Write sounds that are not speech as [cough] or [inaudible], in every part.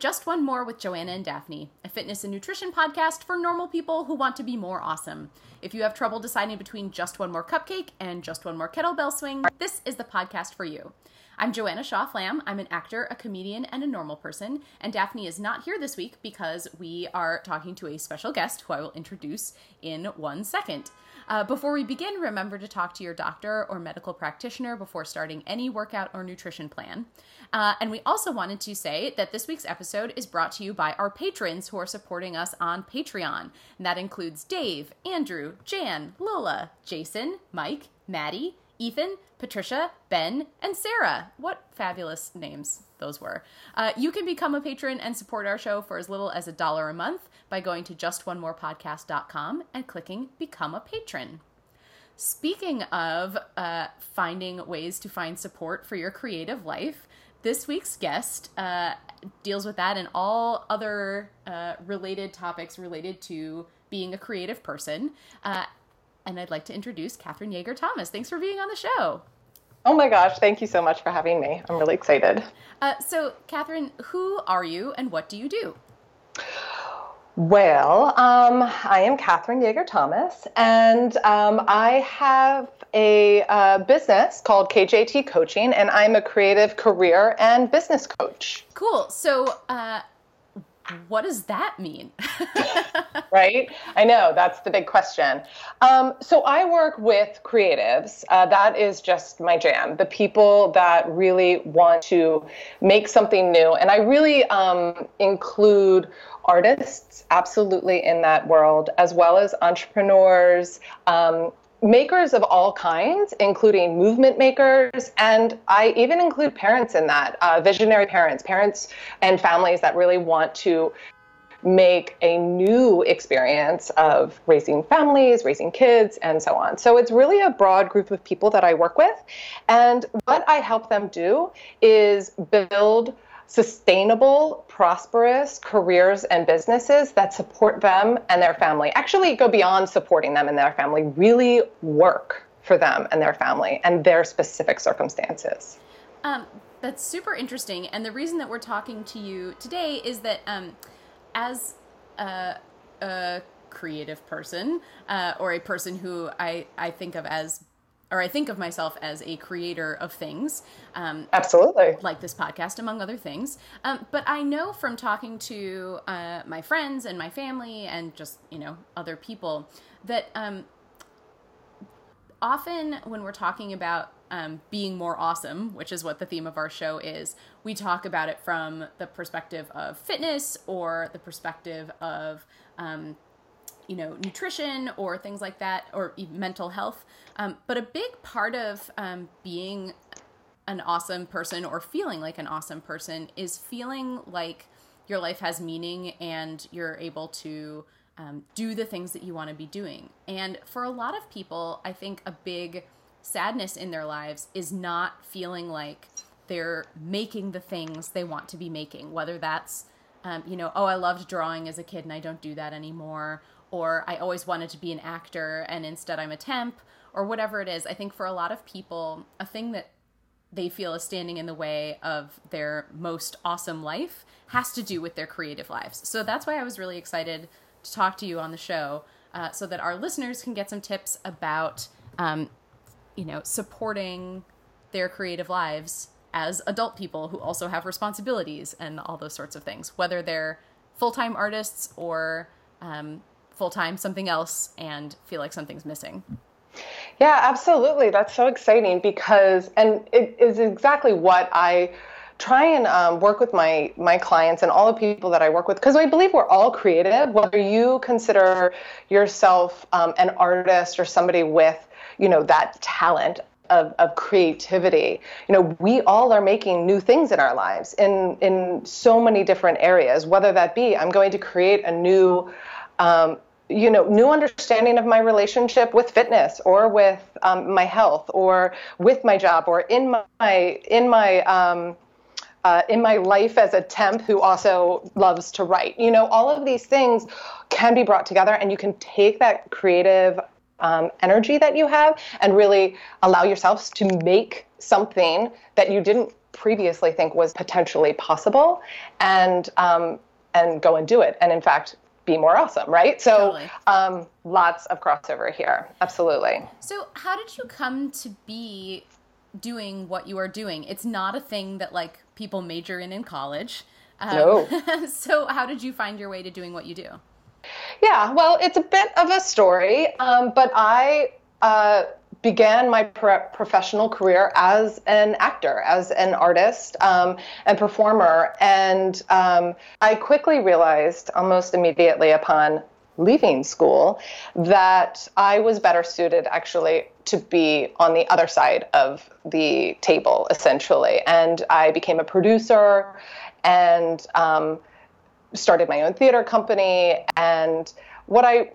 Just One More with Joanna and Daphne, a fitness and nutrition podcast for normal people who want to be more awesome. If you have trouble deciding between Just One More Cupcake and Just One More Kettlebell Swing, this is the podcast for you. I'm Joanna Shaw Flam. I'm an actor, a comedian, and a normal person. And Daphne is not here this week because we are talking to a special guest who I will introduce in one second. Uh, before we begin, remember to talk to your doctor or medical practitioner before starting any workout or nutrition plan. Uh, and we also wanted to say that this week's episode is brought to you by our patrons who are supporting us on Patreon. And that includes Dave, Andrew, Jan, Lola, Jason, Mike, Maddie, Ethan, Patricia, Ben, and Sarah. What fabulous names those were. Uh, you can become a patron and support our show for as little as a dollar a month by going to justonemorepodcast.com and clicking Become a Patron. Speaking of uh, finding ways to find support for your creative life, this week's guest uh, deals with that and all other uh, related topics related to being a creative person. Uh, and I'd like to introduce Catherine Yeager Thomas. Thanks for being on the show. Oh my gosh, thank you so much for having me. I'm really excited. Uh, so, Catherine, who are you and what do you do? Well, um, I am Catherine Yeager Thomas, and um, I have a uh, business called KJT Coaching, and I'm a creative career and business coach. Cool. So, uh, what does that mean? [laughs] right? I know that's the big question. Um, so I work with creatives. Uh, that is just my jam. The people that really want to make something new, and I really um, include artists absolutely in that world, as well as entrepreneurs, um, makers of all kinds, including movement makers, and I even include parents in that uh, visionary parents, parents and families that really want to make a new experience of raising families, raising kids, and so on. So it's really a broad group of people that I work with. And what I help them do is build sustainable, prosperous careers and businesses that support them and their family. Actually, go beyond supporting them and their family, really work for them and their family and their specific circumstances. Um, that's super interesting. And the reason that we're talking to you today is that um, as a, a, creative person uh, or a person who I, I think of as or I think of myself as a creator of things. Um, Absolutely. Like this podcast, among other things. Um, but I know from talking to uh, my friends and my family and just, you know, other people that um, often when we're talking about um, being more awesome, which is what the theme of our show is, we talk about it from the perspective of fitness or the perspective of um, you know nutrition or things like that or mental health. Um, but a big part of um, being an awesome person or feeling like an awesome person is feeling like your life has meaning and you're able to um, do the things that you want to be doing. And for a lot of people i think a big sadness in their lives is not feeling like they're making the things they want to be making whether that's um, you know, oh, I loved drawing as a kid and I don't do that anymore, or I always wanted to be an actor and instead I'm a temp or whatever it is. I think for a lot of people, a thing that they feel is standing in the way of their most awesome life has to do with their creative lives. So that's why I was really excited to talk to you on the show uh, so that our listeners can get some tips about, um, you know, supporting their creative lives as adult people who also have responsibilities and all those sorts of things, whether they're full time artists or um, full time something else and feel like something's missing. Yeah, absolutely. That's so exciting because, and it is exactly what I try and um, work with my my clients and all the people that I work with because I believe we're all creative. Whether you consider yourself um, an artist or somebody with you know that talent of, of creativity you know we all are making new things in our lives in in so many different areas whether that be i'm going to create a new um, you know new understanding of my relationship with fitness or with um, my health or with my job or in my in my um, uh, in my life as a temp who also loves to write. You know all of these things can be brought together and you can take that creative um, energy that you have and really allow yourselves to make something that you didn't previously think was potentially possible and um, and go and do it. And in fact be more awesome right? So totally. um, lots of crossover here. Absolutely. So how did you come to be doing what you are doing? It's not a thing that like people major in in college. Um, no. [laughs] so how did you find your way to doing what you do? Yeah well it's a bit of a story um, but i uh, began my pro- professional career as an actor, as an artist um, and performer. And um, I quickly realized almost immediately upon leaving school that I was better suited actually to be on the other side of the table, essentially. And I became a producer and um, started my own theater company. And what I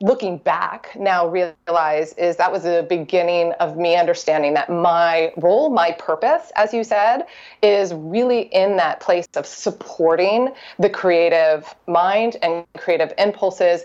looking back now realize is that was the beginning of me understanding that my role my purpose as you said is really in that place of supporting the creative mind and creative impulses.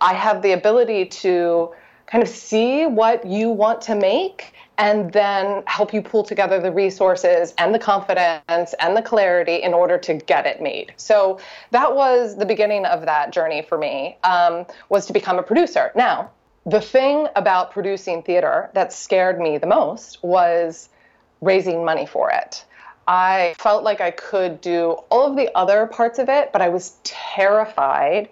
I have the ability to kind of see what you want to make and then help you pull together the resources and the confidence and the clarity in order to get it made. So that was the beginning of that journey for me, um, was to become a producer. Now, the thing about producing theater that scared me the most was raising money for it. I felt like I could do all of the other parts of it, but I was terrified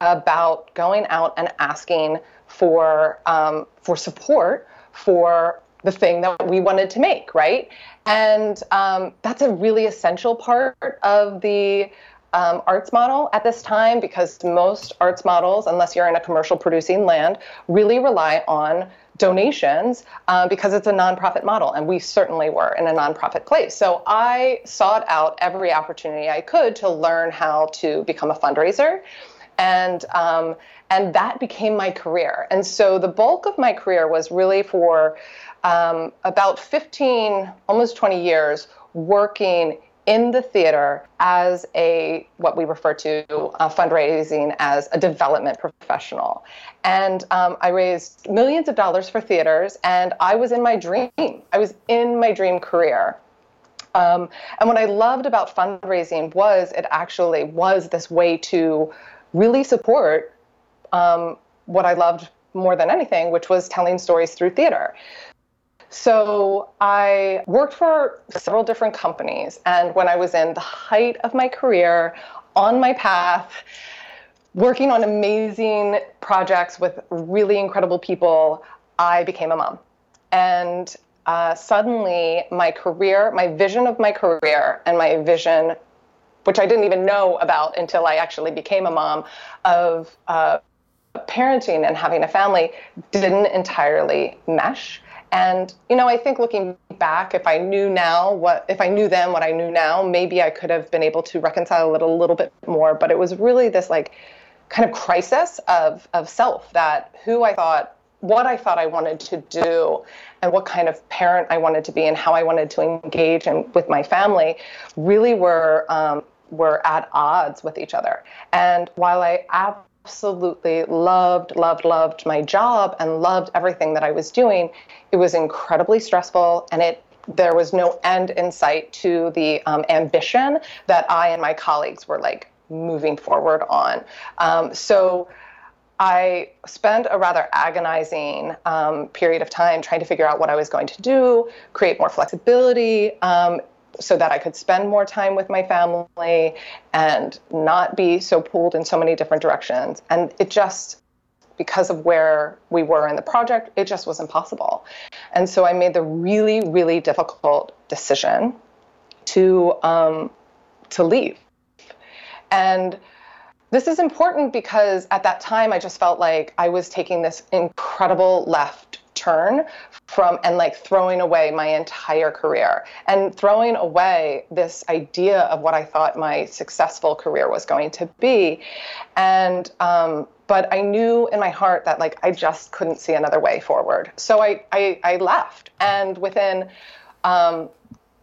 about going out and asking for um, for support for the thing that we wanted to make, right? And um, that's a really essential part of the um, arts model at this time because most arts models, unless you're in a commercial producing land, really rely on donations uh, because it's a nonprofit model, and we certainly were in a nonprofit place. So I sought out every opportunity I could to learn how to become a fundraiser, and um, and that became my career. And so the bulk of my career was really for um, about 15, almost 20 years working in the theater as a what we refer to uh, fundraising as a development professional. And um, i raised millions of dollars for theaters and i was in my dream. I was in my dream career. Um, and what i loved about fundraising was it actually was this way to really support um, what i loved more than anything which was telling stories through theater so I worked for several different companies. And when I was in the height of my career, on my path, working on amazing projects with really incredible people, I became a mom. And uh, suddenly, my career, my vision of my career, and my vision, which I didn't even know about until I actually became a mom, of uh, parenting and having a family didn't entirely mesh. And you know, I think looking back, if I knew now what if I knew then what I knew now, maybe I could have been able to reconcile it a little bit more. But it was really this like kind of crisis of of self that who I thought what I thought I wanted to do and what kind of parent I wanted to be and how I wanted to engage and with my family really were um, were at odds with each other. And while I absolutely loved, loved, loved my job and loved everything that I was doing, it was incredibly stressful and it there was no end in sight to the um, ambition that I and my colleagues were like moving forward on. Um, so I spent a rather agonizing um, period of time trying to figure out what I was going to do, create more flexibility, um, so that I could spend more time with my family and not be so pulled in so many different directions. And it just, because of where we were in the project, it just was impossible. And so I made the really, really difficult decision to um, to leave. And this is important because at that time I just felt like I was taking this incredible left from and like throwing away my entire career and throwing away this idea of what I thought my successful career was going to be. And, um, but I knew in my heart that like I just couldn't see another way forward. So I, I, I left. And within um,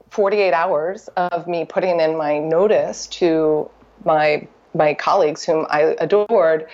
48 hours of me putting in my notice to my my colleagues whom I adored,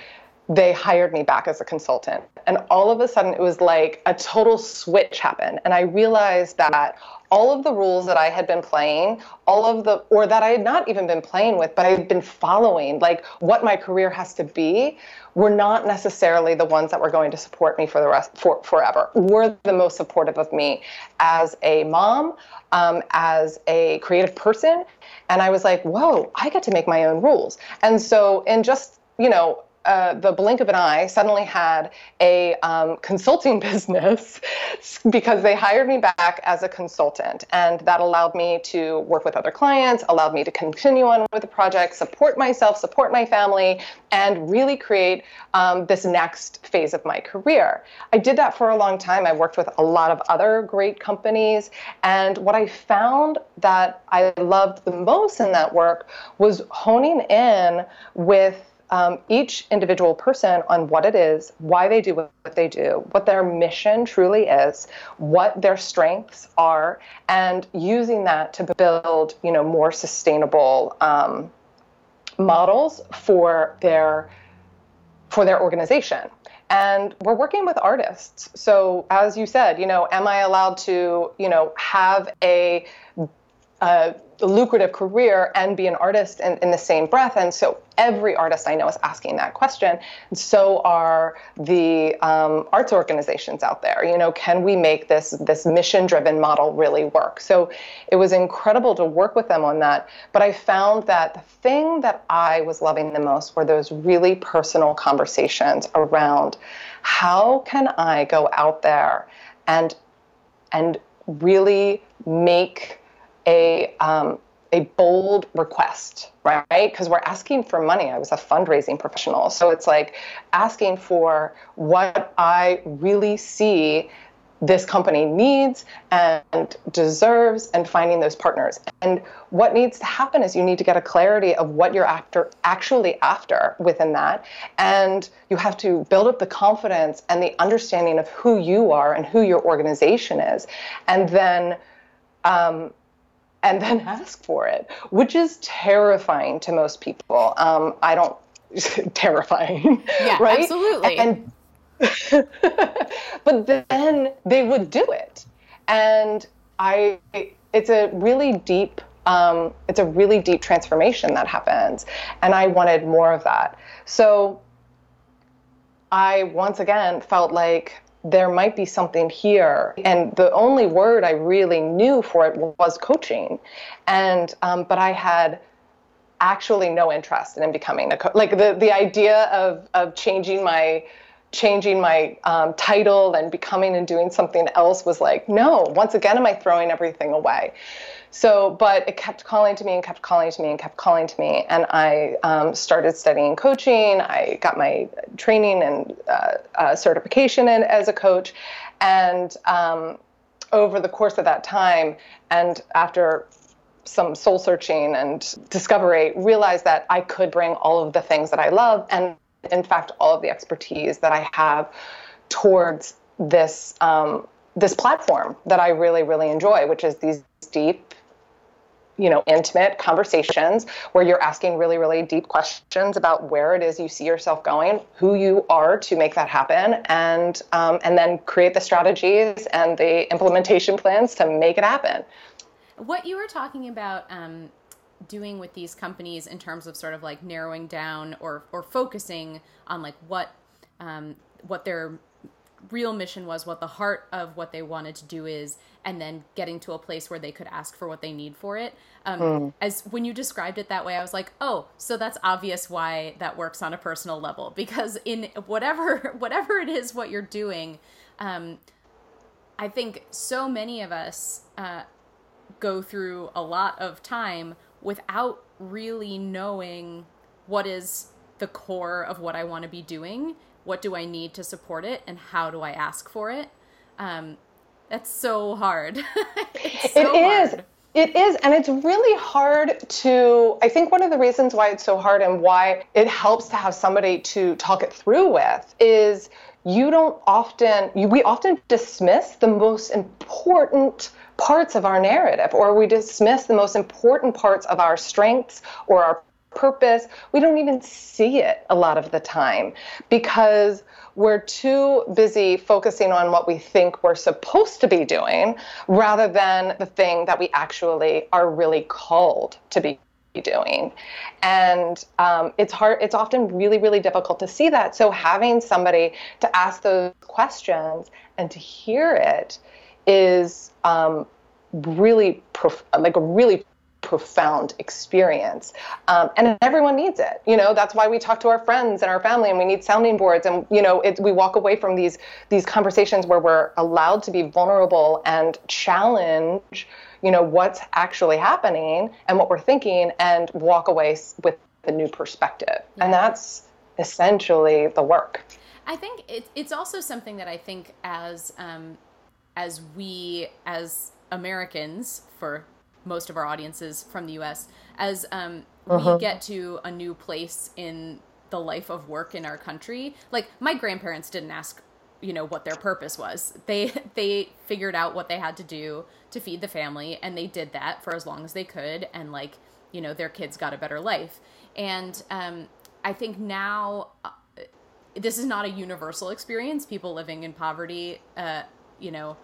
they hired me back as a consultant. And all of a sudden, it was like a total switch happened. And I realized that all of the rules that I had been playing, all of the, or that I had not even been playing with, but I had been following, like what my career has to be, were not necessarily the ones that were going to support me for the rest, for, forever, were the most supportive of me as a mom, um, as a creative person. And I was like, whoa, I get to make my own rules. And so, in just, you know, uh, the blink of an eye, suddenly had a um, consulting [laughs] business because they hired me back as a consultant. And that allowed me to work with other clients, allowed me to continue on with the project, support myself, support my family, and really create um, this next phase of my career. I did that for a long time. I worked with a lot of other great companies. And what I found that I loved the most in that work was honing in with um, each individual person on what it is, why they do what they do, what their mission truly is, what their strengths are, and using that to build, you know, more sustainable um, models for their for their organization. And we're working with artists. So as you said, you know, am I allowed to, you know, have a, a lucrative career and be an artist in, in the same breath. And so every artist I know is asking that question. And so are the um, arts organizations out there. You know, can we make this this mission driven model really work? So it was incredible to work with them on that. But I found that the thing that I was loving the most were those really personal conversations around how can I go out there and and really make a um, a bold request, right? Because we're asking for money. I was a fundraising professional. So it's like asking for what I really see this company needs and deserves and finding those partners. And what needs to happen is you need to get a clarity of what you're after actually after within that. And you have to build up the confidence and the understanding of who you are and who your organization is. And then um, and then ask for it, which is terrifying to most people. Um, I don't, [laughs] terrifying. Yeah, right? absolutely. And, [laughs] but then they would do it. And I, it's a really deep, um, it's a really deep transformation that happens. And I wanted more of that. So I once again felt like there might be something here. And the only word I really knew for it was coaching. And, um, but I had actually no interest in becoming a coach. Like the, the idea of, of changing my, changing my um, title and becoming and doing something else was like, no, once again, am I throwing everything away? So, but it kept calling to me and kept calling to me and kept calling to me. And I um, started studying coaching. I got my training and uh, uh, certification in, as a coach. And um, over the course of that time, and after some soul searching and discovery, realized that I could bring all of the things that I love and, in fact, all of the expertise that I have towards this um, this platform that I really, really enjoy, which is these deep you know intimate conversations where you're asking really really deep questions about where it is you see yourself going who you are to make that happen and um, and then create the strategies and the implementation plans to make it happen. What you were talking about um, doing with these companies in terms of sort of like narrowing down or or focusing on like what um, what their real mission was, what the heart of what they wanted to do is, and then getting to a place where they could ask for what they need for it. Um, mm. As when you described it that way, I was like, oh, so that's obvious why that works on a personal level [laughs] because in whatever [laughs] whatever it is what you're doing, um, I think so many of us uh, go through a lot of time without really knowing what is the core of what I want to be doing what do I need to support it and how do I ask for it? Um, that's so hard. [laughs] it's so it is. Hard. It is, and it's really hard to. I think one of the reasons why it's so hard and why it helps to have somebody to talk it through with is you don't often, you, we often dismiss the most important parts of our narrative, or we dismiss the most important parts of our strengths or our purpose, we don't even see it a lot of the time because we're too busy focusing on what we think we're supposed to be doing rather than the thing that we actually are really called to be doing. And um, it's hard it's often really really difficult to see that. So having somebody to ask those questions and to hear it is um, really prof- like a really profound experience um, and everyone needs it. You know that's why we talk to our friends and our family and we need sounding boards and you know it, we walk away from these these conversations where we're allowed to be vulnerable and challenge you know what's actually happening and what we're thinking and walk away with a new perspective. Yeah. and that's essentially the work. I think it, it's also something that i think as um, as we as americans for most of our audiences from the US, as um, uh-huh. we get to a new place in the life of work in our country. Like my grandparents didn't ask, you know, what their purpose was. They [laughs] they figured out what they had to do to feed the family, and they did that for as long as they could, and like you know, their kids got a better life. And um, I think now. Uh, this is not a universal experience. People living in poverty, uh, you know,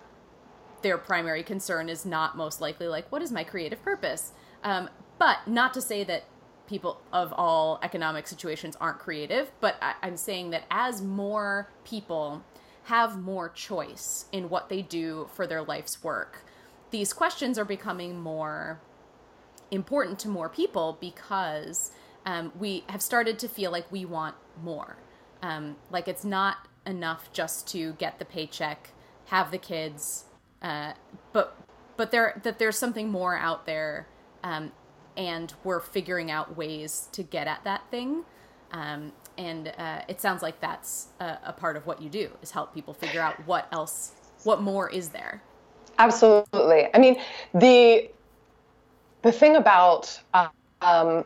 their primary concern is not most likely like, what is my creative purpose? Um, but not to say that people of all economic situations aren't creative, but I, I'm saying that as more people have more choice in what they do for their life's work, these questions are becoming more important to more people because um, we have started to feel like we want more. Um, like it's not enough just to get the paycheck, have the kids, uh, but but there that there's something more out there, um, and we're figuring out ways to get at that thing. Um, and uh, it sounds like that's a, a, part of what you do is help people figure out what else, what more is there. Absolutely. I mean, the the thing about um,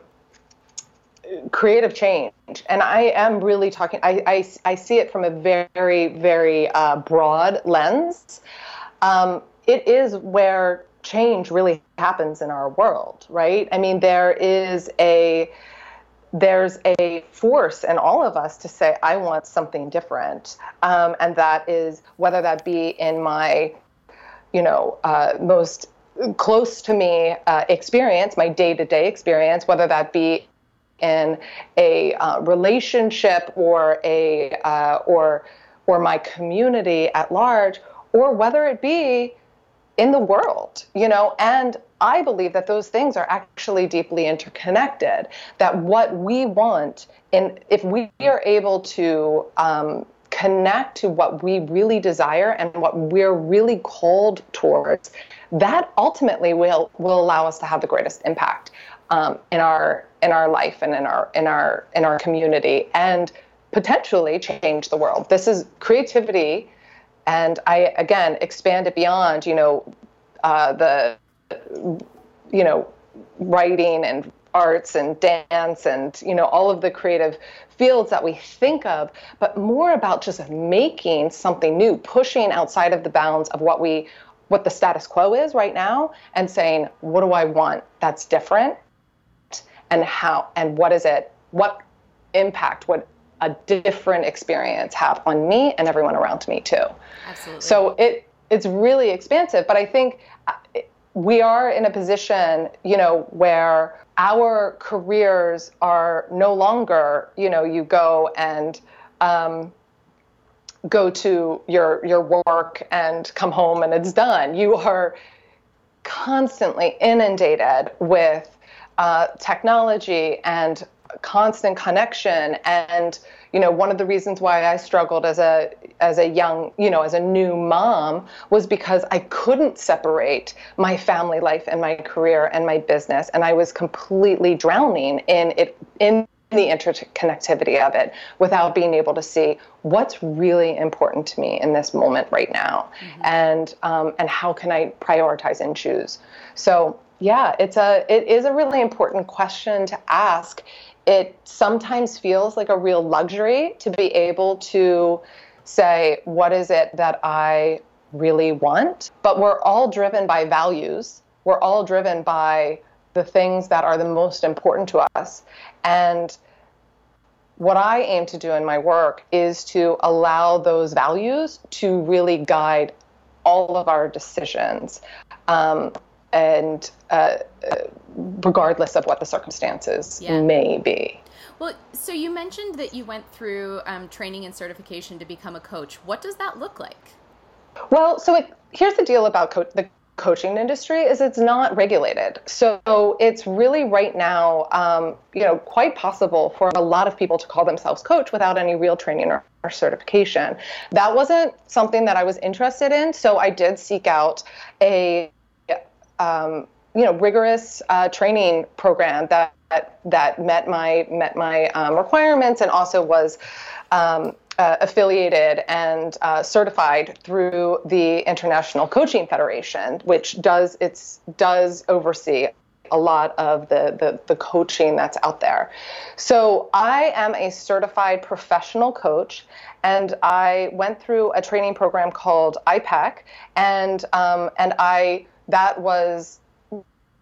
creative change and i am really talking i, I, I see it from a very very uh, broad lens um, it is where change really happens in our world, right? I mean, there is a there's a force in all of us to say, I want something different. Um, and that is whether that be in my, you know, uh, most close to me uh, experience, my day to day experience, whether that be in a uh, relationship or a uh, or or my community at large, or whether it be in the world, you know, and I believe that those things are actually deeply interconnected. That what we want, and if we are able to um, connect to what we really desire and what we're really called towards, that ultimately will will allow us to have the greatest impact um, in our in our life and in our in our in our community and potentially change the world. This is creativity and I again expand it beyond you know uh, the you know writing and arts and dance and you know all of the creative fields that we think of but more about just making something new pushing outside of the bounds of what we what the status quo is right now and saying what do i want that's different? And how and what is it? What impact what a different experience have on me and everyone around me too. Absolutely. So it it's really expansive, but I think uh, we are in a position, you know, where our careers are no longer, you know, you go and um, go to your your work and come home and it's done. You are constantly inundated with uh, technology and constant connection. And you know one of the reasons why i struggled as a as a young you know as a new mom was because i couldn't separate my family life and my career and my business. And i was completely drowning in it in the interconnectivity of it without being able to see what's really important to me in this moment right now. Mm-hmm. and um, and how can i prioritize and choose? So yeah it's a it is a really important question to ask it sometimes feels like a real luxury to be able to say, what is it that I really want? But we're all driven by values. We're all driven by the things that are the most important to us. And what I aim to do in my work is to allow those values to really guide all of our decisions. Um, and uh, regardless of what the circumstances yeah. may be. Well, so you mentioned that you went through um, training and certification to become a coach. What does that look like? Well, so it, here's the deal about co- the coaching industry is it's not regulated. So it's really right now, um, you know, quite possible for a lot of people to call themselves coach without any real training or, or certification. That wasn't something that I was interested in, so I did seek out a um, you know rigorous uh, training program that that met my met my um, requirements and also was um, uh, affiliated and uh, certified through the International Coaching Federation, which does its does oversee a lot of the, the, the coaching that's out there. So I am a certified professional coach, and I went through a training program called iPEC, and um, and I that was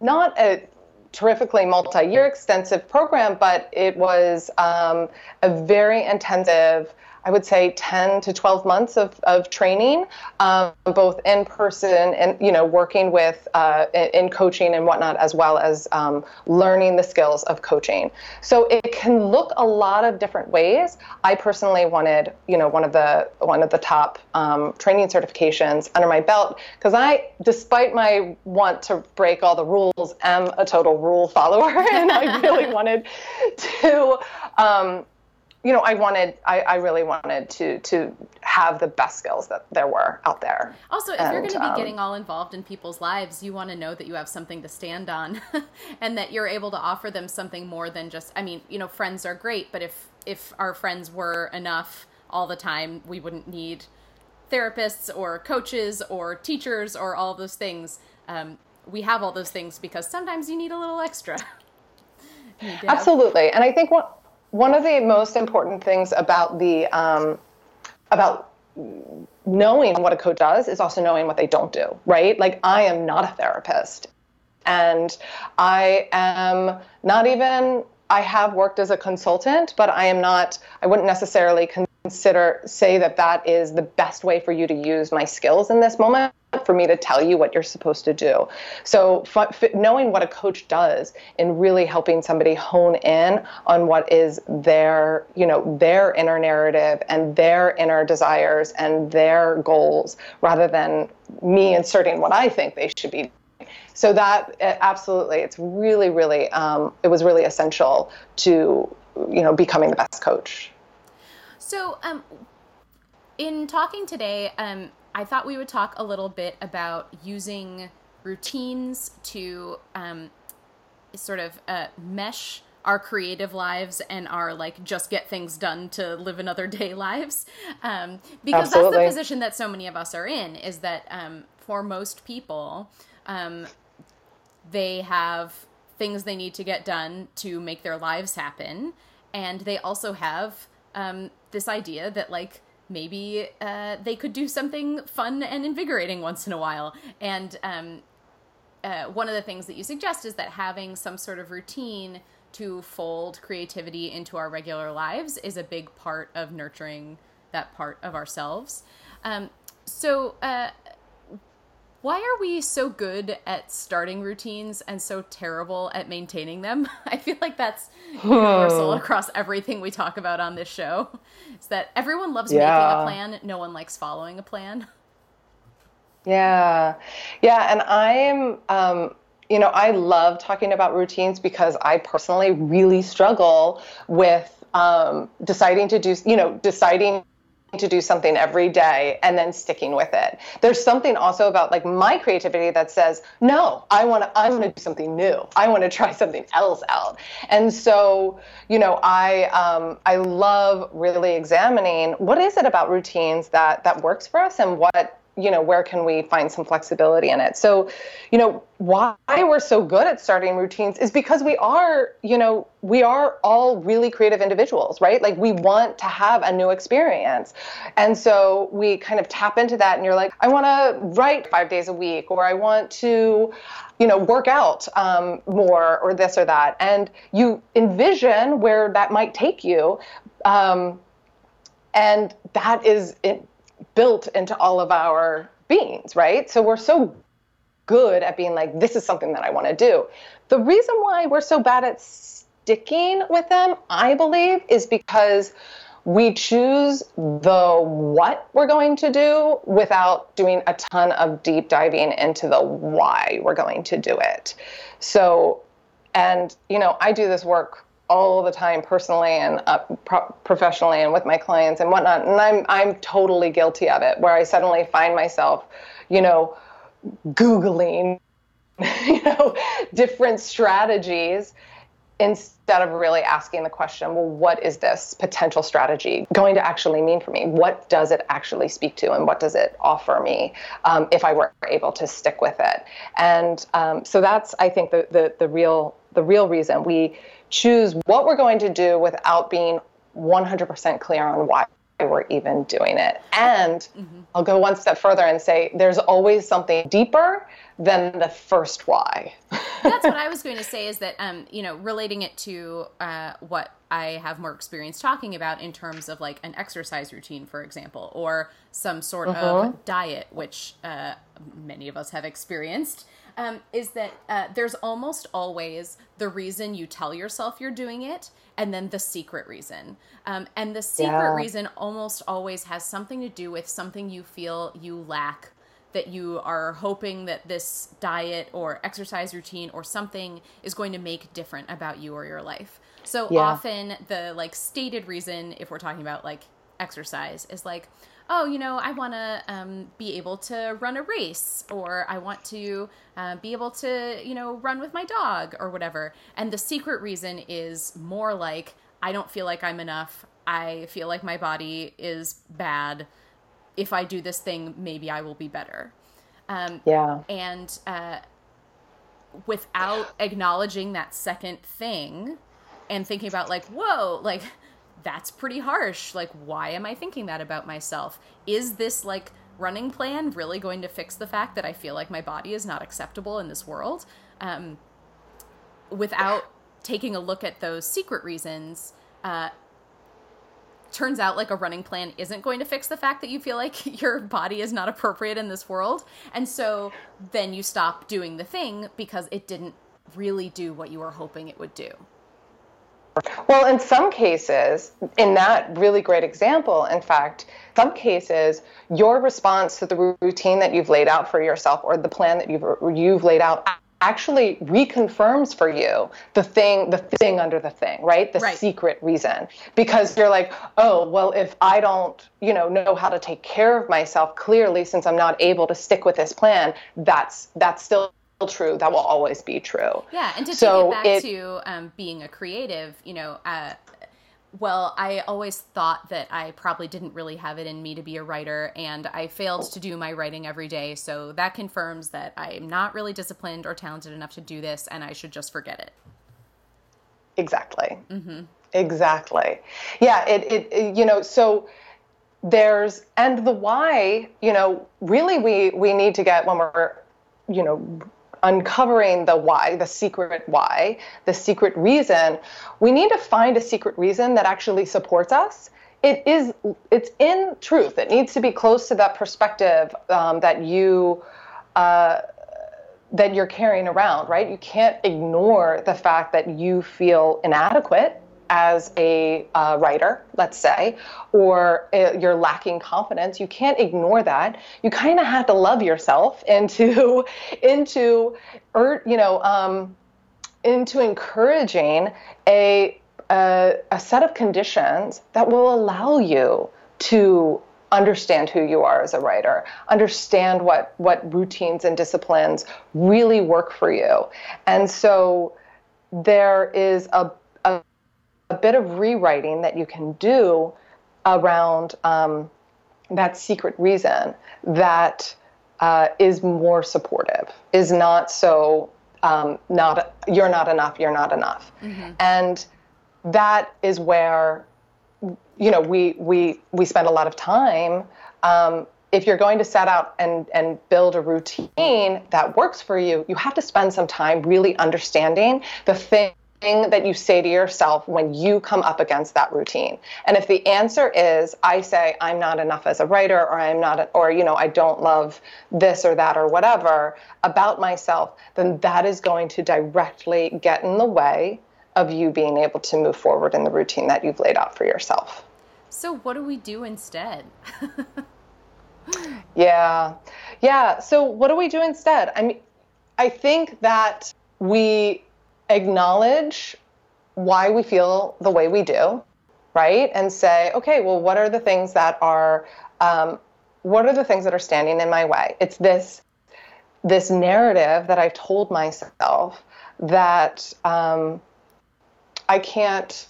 not a terrifically multi-year extensive program, but it was um, a very intensive I would say 10 to 12 months of, of training, um, both in person and, you know, working with uh, in coaching and whatnot, as well as um, learning the skills of coaching. So it can look a lot of different ways. I personally wanted, you know, one of the one of the top um, training certifications under my belt because I, despite my want to break all the rules, am a total rule follower, [laughs] and I really [laughs] wanted to um, you know, I wanted, I, I really wanted to to have the best skills that there were out there. Also, if and, you're going to be um, getting all involved in people's lives, you want to know that you have something to stand on, [laughs] and that you're able to offer them something more than just. I mean, you know, friends are great, but if if our friends were enough all the time, we wouldn't need therapists or coaches or teachers or all those things. Um, we have all those things because sometimes you need a little extra. [laughs] Absolutely, and I think what one of the most important things about the um, about knowing what a coach does is also knowing what they don't do right? Like i am not a therapist. And i am not even i have worked as a consultant but i am not i wouldn't necessarily consider say that that is the best way for you to use my skills in this moment for me to tell you what you're supposed to do. So f- f- knowing what a coach does in really helping somebody hone in on what is their, you know, their inner narrative and their inner desires and their goals rather than me inserting what I think they should be so that absolutely it's really really um, it was really essential to you know becoming the best coach so um, in talking today um, I thought we would talk a little bit about using routines to um, sort of uh, mesh our creative lives and our like just get things done to live another day [laughs] lives um, because Absolutely. that's the position that so many of us are in is that um, for most people um, they have things they need to get done to make their lives happen and they also have um, this idea that like maybe uh, they could do something fun and invigorating once in a while. And um, uh, one of the things that you suggest is that having some sort of routine to fold creativity into our regular lives is a big part of nurturing that part of ourselves. Um, so, uh, why are we so good at starting routines and so terrible at maintaining them? [laughs] I feel like that's universal across everything we talk about on this show. Is that everyone loves yeah. making a plan, no one likes following a plan. Yeah. Yeah, and I'm um you know, I love talking about routines because I personally really struggle with um, deciding to do, you know, deciding to do something every day and then sticking with it. There's something also about like my creativity that says, no, I want to I want to do something new. I want to [laughs] try something else out. And so, you know, I um, I love really examining what is it about routines that that works for us and what you know where can we find some flexibility in it? So you know why we're so good at starting routines is because we are you know we are all really creative individuals right? Like we want to have a new experience. And so we kind of tap into that and you're like i want to write five days a week or i want to you know work out um, more or this or that. And you envision where that might take you um, and that is it, built into all of our beings, right? So we're so good at being like, this is something that I want to do. The reason why we're so bad at sticking with them, I believe, is because we choose the what we're going to do without doing a ton of deep diving into the why we're going to do it. So, and, you know, I do this work all the time personally and uh, pro- professionally and with my clients and whatnot and i'm i'm totally guilty of it where i suddenly find myself you know googling [laughs] you know different strategies instead of really asking the question well what is this potential strategy going to actually mean for me? What does it actually speak to and what does it offer me um, if i were able to stick with it? And um, so that's i think the, the the real the real reason we choose what we're going to do without being 100% clear on why we're even doing it. And mm-hmm. I'll go one step further and say there's always something deeper than the first why. That's what I was [laughs] going to say is that, um, you know, relating it to uh, what I have more experience talking about in terms of like an exercise routine, for example, or some sort of diet, which uh, many of us have experienced um, is that uh, there's almost always the reason you tell yourself you're doing it and then the secret reason. Um, and the secret yeah. reason almost always has something to do with something you feel you lack that you are hoping that this diet or exercise routine or something is going to make different about you or your life. So yeah. often the like stated reason if we're talking about like exercise is like oh, you know, I want to um, be able to run a race, or I want to uh, be able to, you know, run with my dog, or whatever. And the secret reason is more like, I don't feel like I'm enough. I feel like my body is bad. If I do this thing, maybe I will be better. Um, yeah. And uh, without acknowledging that second thing and thinking about, like, whoa, like, that's pretty harsh. Like, why am I thinking that about myself? Is this like running plan really going to fix the fact that I feel like my body is not acceptable in this world? Um, without taking a look at those secret reasons, uh, turns out like a running plan isn't going to fix the fact that you feel like [laughs] your body is not appropriate in this world. And so then you stop doing the thing because it didn't really do what you were hoping it would do. Well, in some cases, in that really great example, in fact, some cases, your response to the routine that you've laid out for yourself or the plan that you've you've laid out actually reconfirms for you the thing the thing under the thing right? The right. secret reason. Because you're like oh well if i don't you know know how to take care of myself clearly since i'm not able to stick with this plan that's that's still true. That will always be true. Yeah and to so take it back it, to um, being a creative you know uh, well i always thought that i probably didn't really have it in me to be a writer and i failed to do my writing every day. So that confirms that i'm not really disciplined or talented enough to do this and i should just forget it. Exactly. Mm-hmm. exactly. Yeah it, it, it you know so there's and the why you know really we we need to get when we're you know uncovering the why, the secret why, the secret reason, we need to find a secret reason that actually supports us. It is, it's in truth. It needs to be close to that perspective um, that you, uh, that you're carrying around, right? You can't ignore the fact that you feel inadequate as a uh, writer, let's say, or uh, you're lacking confidence, you can't ignore that. You kind of have to love yourself [laughs] into, into, er, you know, um, into encouraging a, a a set of conditions that will allow you to understand who you are as a writer, understand what what routines and disciplines really work for you, and so there is a a bit of rewriting that you can do around um, that secret reason that uh, is more supportive, is not so um, not you're not enough, you're not enough, mm-hmm. and that is where you know we we we spend a lot of time. Um, if you're going to set out and and build a routine that works for you, you have to spend some time really understanding the thing that you say to yourself when you come up against that routine. And if the answer is I say I'm not enough as a writer or I'm not a, or you know I don't love this or that or whatever about myself, then that is going to directly get in the way of you being able to move forward in the routine that you've laid out for yourself. So what do we do instead? [laughs] yeah. Yeah, so what do we do instead? I mean I think that we acknowledge why we feel the way we do, right? And say, okay, well, what are the things that are, um, what are the things that are standing in my way? It's this, this narrative that I've told myself that um, I can't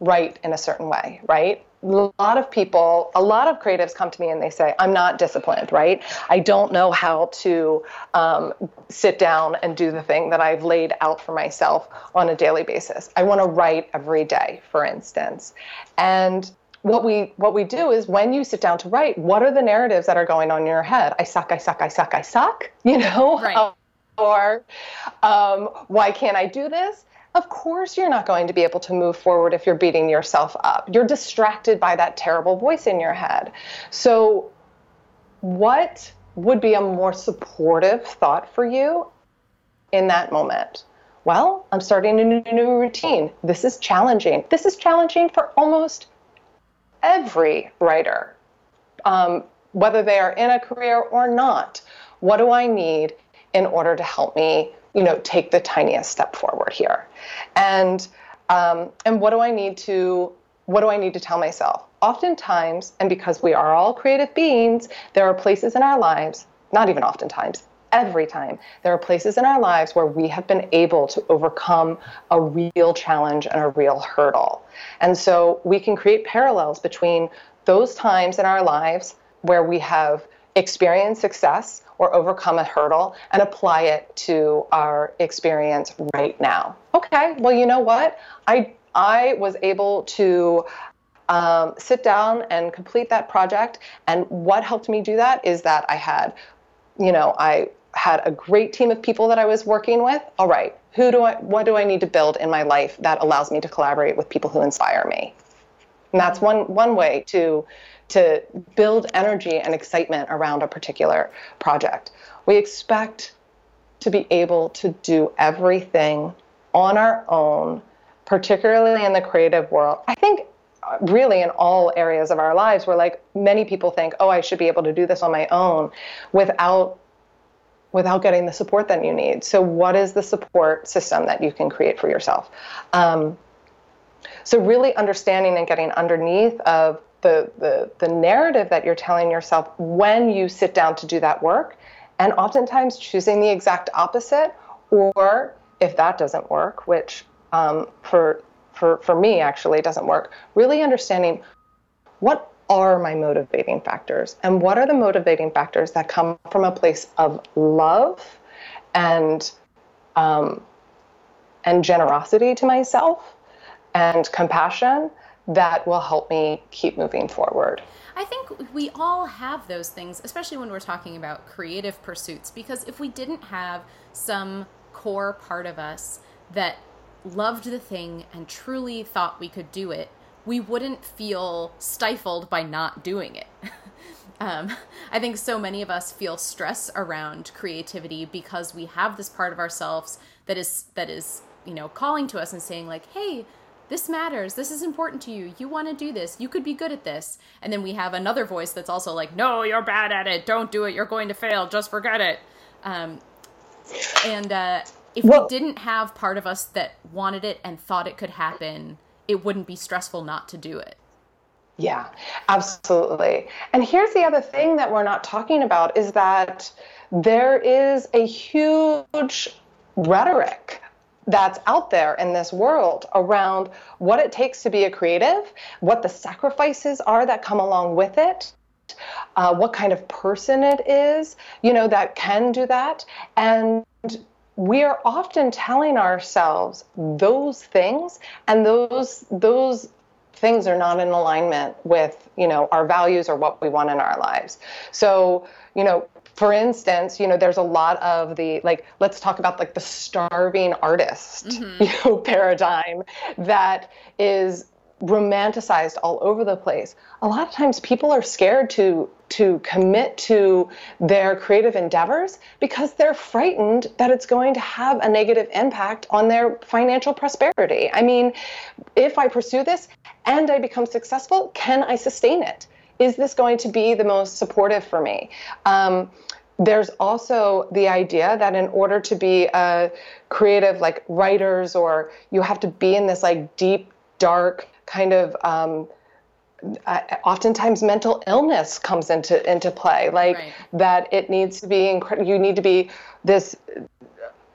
write in a certain way, right? A lot of people, a lot of creatives come to me and they say, I'm not disciplined, right? I don't know how to um, sit down and do the thing that I've laid out for myself on a daily basis. I want to write every day, for instance. And what we what we do is when you sit down to write, what are the narratives that are going on in your head? I suck, I suck, I suck, I suck, [laughs] you know? Right. or um, why can't I do this? Of course you're not going to be able to move forward if you're beating yourself up. You're distracted by that terrible voice in your head. So, what would be a more supportive thought for you in that moment? Well, I'm starting a new, new routine. This is challenging. This is challenging for almost every writer, um, whether they are in a career or not. What do I need in order to help me you know, take the tiniest step forward here. And um, and what do I need to what do I need to tell myself? Oftentimes, and because we are all creative beings, there are places in our lives, not even oftentimes, every time, there are places in our lives where we have been able to overcome a real challenge and a real hurdle. And so we can create parallels between those times in our lives where we have experienced success or overcome a hurdle and apply it to our experience right now. Okay, well, you know what? I I was able to um, sit down and complete that project. And what helped me do that is that I had, you know, I had a great team of people that I was working with. All right, who do I, what do I need to build in my life that allows me to collaborate with people who inspire me? And that's one one way to to build energy and excitement around a particular project. We expect to be able to do everything on our own, particularly in the creative world. I think uh, really in all areas of our lives where like many people think, "Oh, I should be able to do this on my own without without getting the support that you need." So what is the support system that you can create for yourself? Um, so really understanding and getting underneath of the, the, the narrative that you're telling yourself when you sit down to do that work, and oftentimes choosing the exact opposite, or if that doesn't work, which um, for, for, for me actually doesn't work, really understanding what are my motivating factors and what are the motivating factors that come from a place of love and um, and generosity to myself and compassion that will help me keep moving forward. I think we all have those things, especially when we're talking about creative pursuits, because if we didn't have some core part of us that loved the thing and truly thought we could do it, we wouldn't feel stifled by not doing it. [laughs] um, I think so many of us feel stress around creativity because we have this part of ourselves that is that is you know calling to us and saying like, "Hey, this matters. This is important to you. You want to do this. You could be good at this. And then we have another voice that's also like, no, you're bad at it. Don't do it. You're going to fail. Just forget it. Um, and uh, if we didn't have part of us that wanted it and thought it could happen, it wouldn't be stressful not to do it. Yeah, absolutely. And here's the other thing that we're not talking about is that there is a huge rhetoric that's out there in this world around what it takes to be a creative, what the sacrifices are that come along with it, uh, what kind of person it is, you know, that can do that. And we are often telling ourselves those things, and those those things are not in alignment with you know our values or what we want in our lives. So you know, for instance, you know, there's a lot of the like, let's talk about like the starving artist, mm-hmm. [laughs] you know, paradigm that is romanticized all over the place. A lot of times people are scared to to commit to their creative endeavors because they're frightened that it's going to have a negative impact on their financial prosperity. I mean, if I pursue this and I become successful, can I sustain it? Is this going to be the most supportive for me? Um, there's also the idea that in order to be a creative like writers or you have to be in this like deep dark kind of um, uh, oftentimes mental illness comes into into play like right. that it needs to be incre- you need to be this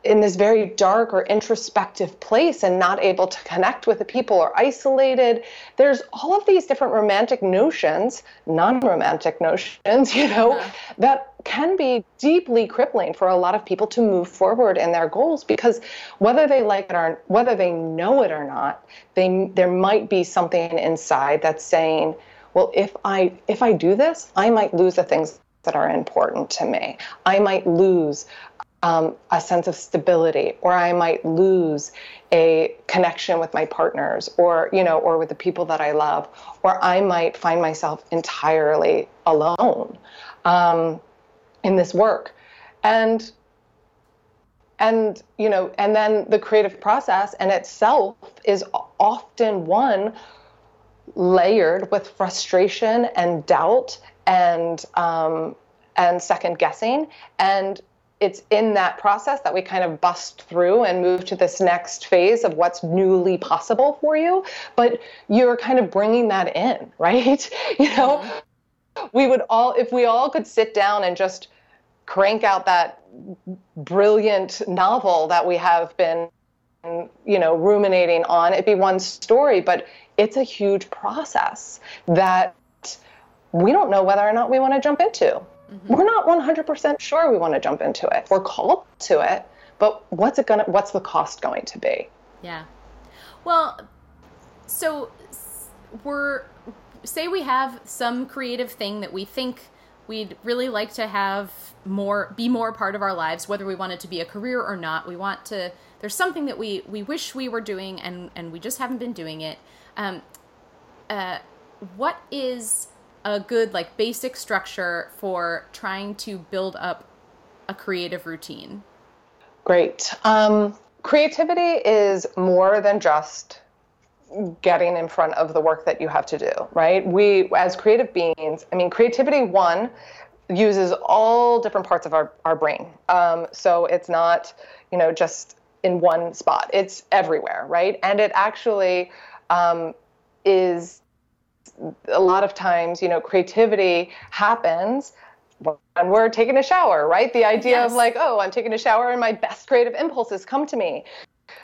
in this very dark or introspective place and not able to connect with the people or isolated there's all of these different romantic notions non-romantic notions [laughs] you know yeah. that can be deeply crippling for a lot of people to move forward in their goals because whether they like it or whether they know it or not, they there might be something inside that's saying, well, if I if I do this, I might lose the things that are important to me. I might lose um, a sense of stability, or I might lose a connection with my partners, or you know, or with the people that I love, or I might find myself entirely alone. Um, in this work and and you know and then the creative process in itself is often one layered with frustration and doubt and um, and second guessing and it's in that process that we kind of bust through and move to this next phase of what's newly possible for you. But you're kind of bringing that in [laughs] right? You know mm-hmm. we would all if we all could sit down and just crank out that brilliant novel that we have been you know ruminating on it'd be one story but it's a huge process that we don't know whether or not we want to jump into mm-hmm. we're not 100% sure we want to jump into it. We're called to it but what's it gonna what's the cost going to be? Yeah. Well so we're say we have some creative thing that we think we'd really like to have more be more part of our lives whether we want it to be a career or not. We want to there's something that we we wish we were doing and and we just haven't been doing it. Um uh what is a good like basic structure for trying to build up a creative routine great um creativity is more than just getting in front of the work that you have to do, right? We, as creative beings, I mean, creativity, one, uses all different parts of our, our brain. Um, so it's not, you know, just in one spot, it's everywhere, right? And it actually um, is a lot of times, you know, creativity happens when we're taking a shower, right? The idea yes. of like, oh, I'm taking a shower and my best creative impulses come to me.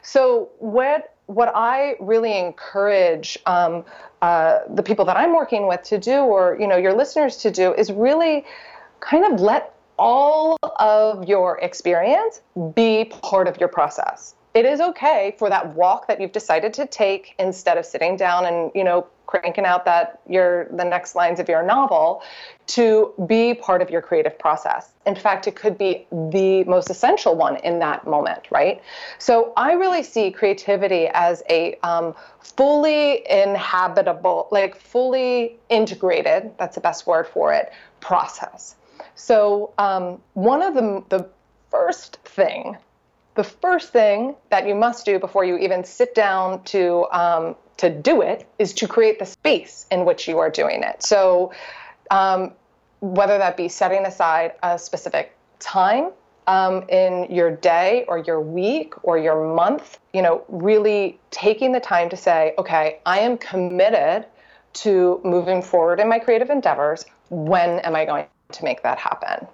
So what what I really encourage um, uh, the people that I'm working with to do, or you know, your listeners to do, is really kind of let all of your experience be part of your process. It is okay for that walk that you've decided to take instead of sitting down and you know cranking out that your the next lines of your novel to be part of your creative process. In fact, it could be the most essential one in that moment, right? So I really see creativity as a um, fully inhabitable, like fully integrated, that's the best word for it, process. So um, one of the, the first thing the first thing that you must do before you even sit down to um, to do it is to create the space in which you are doing it. So, um, whether that be setting aside a specific time um, in your day or your week or your month, you know, really taking the time to say, okay, I am committed to moving forward in my creative endeavors. When am I going to make that happen?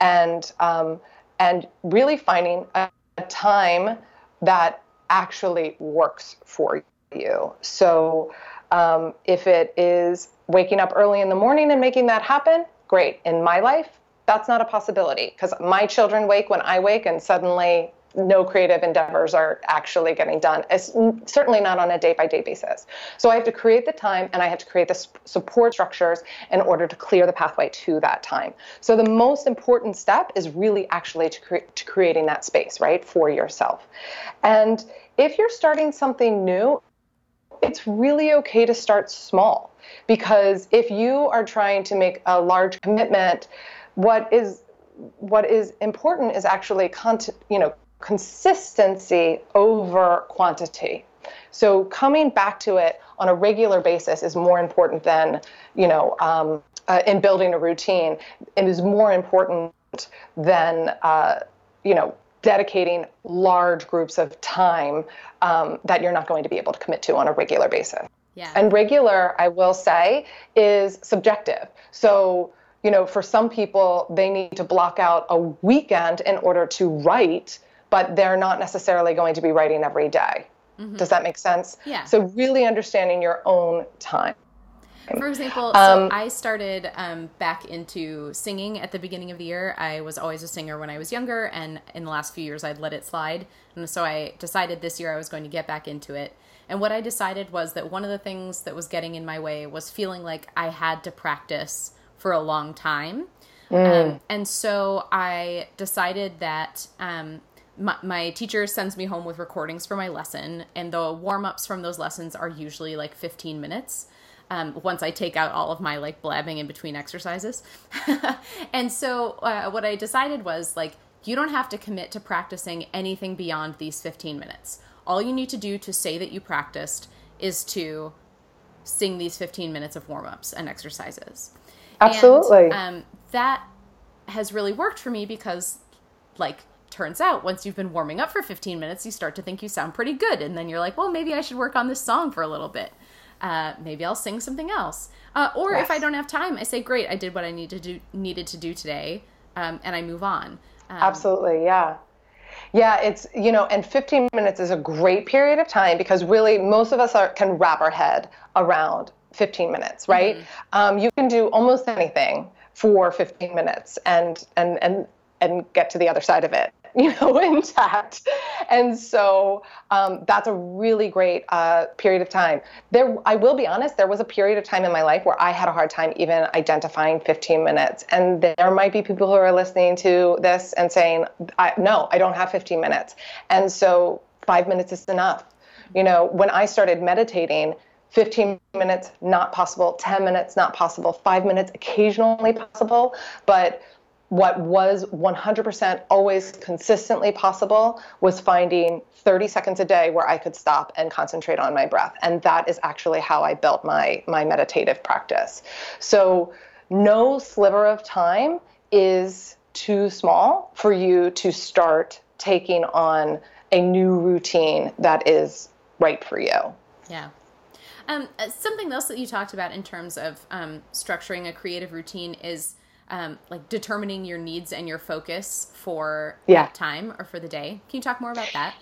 And um, and really finding a, a time that actually works for you. So um, if it is waking up early in the morning and making that happen, great. In my life, that's not a possibility because my children wake when I wake, and suddenly no creative endeavors are actually getting done. It's certainly not on a day by day basis. So I have to create the time and I have to create the support structures in order to clear the pathway to that time. So the most important step is really actually to, cre- to creating that space, right, for yourself. And if you're starting something new, it's really okay to start small because if you are trying to make a large commitment, what is what is important is actually cont- you know consistency over quantity. So coming back to it on a regular basis is more important than you know um, uh, in building a routine. It is more important than uh, you know dedicating large groups of time um, that you're not going to be able to commit to on a regular basis. Yeah. And regular, I will say, is subjective. So, you know, for some people, they need to block out a weekend in order to write, but they're not necessarily going to be writing every day. Mm-hmm. Does that make sense? Yeah. So, really understanding your own time. For example, so um, I started um, back into singing at the beginning of the year. I was always a singer when I was younger, and in the last few years, I'd let it slide. And so I decided this year I was going to get back into it. And what I decided was that one of the things that was getting in my way was feeling like I had to practice for a long time. Mm. Um, and so I decided that um, my, my, teacher sends me home with recordings for my lesson, and the warm ups from those lessons are usually like 15 minutes um, once I take out all of my like blabbing in between exercises. [laughs] and so uh, what I decided was like, you don't have to commit to practicing anything beyond these 15 minutes. All you need to do to say that you practiced is to sing these 15 minutes of warm ups and exercises. Absolutely. And, um, that has really worked for me because, like, turns out once you've been warming up for 15 minutes, you start to think you sound pretty good. And then you're like, well, maybe I should work on this song for a little bit. Uh, maybe I'll sing something else. Uh, or yes. if I don't have time, I say, "Great, I did what I needed to do, needed to do today," um, and I move on. Um, Absolutely, yeah. Yeah, it's you know, and 15 minutes is a great period of time because really most of us are, can wrap our head around 15 minutes, right? Mm-hmm. Um, you can do almost anything for 15 minutes and and and and get to the other side of it [laughs] you know, intact. And so um, that's a really great uh, period of time. There, I will be honest, there was a period of time in my life where I had a hard time even identifying 15 minutes. And there might be people who are listening to this and saying, I, no, I don't have 15 minutes. And so five minutes is enough. You know, when I started meditating, 15 minutes not possible 10 minutes not possible 5 minutes occasionally possible but what was 100% always consistently possible was finding 30 seconds a day where I could stop and concentrate on my breath. And that is actually how I built my, my meditative practice. So, no sliver of time is too small for you to start taking on a new routine that is right for you. Yeah. Um, uh, something else that you talked about in terms of um, structuring a creative routine is um, like determining your needs and your focus for yeah. that time or for the day. Can you talk more about that?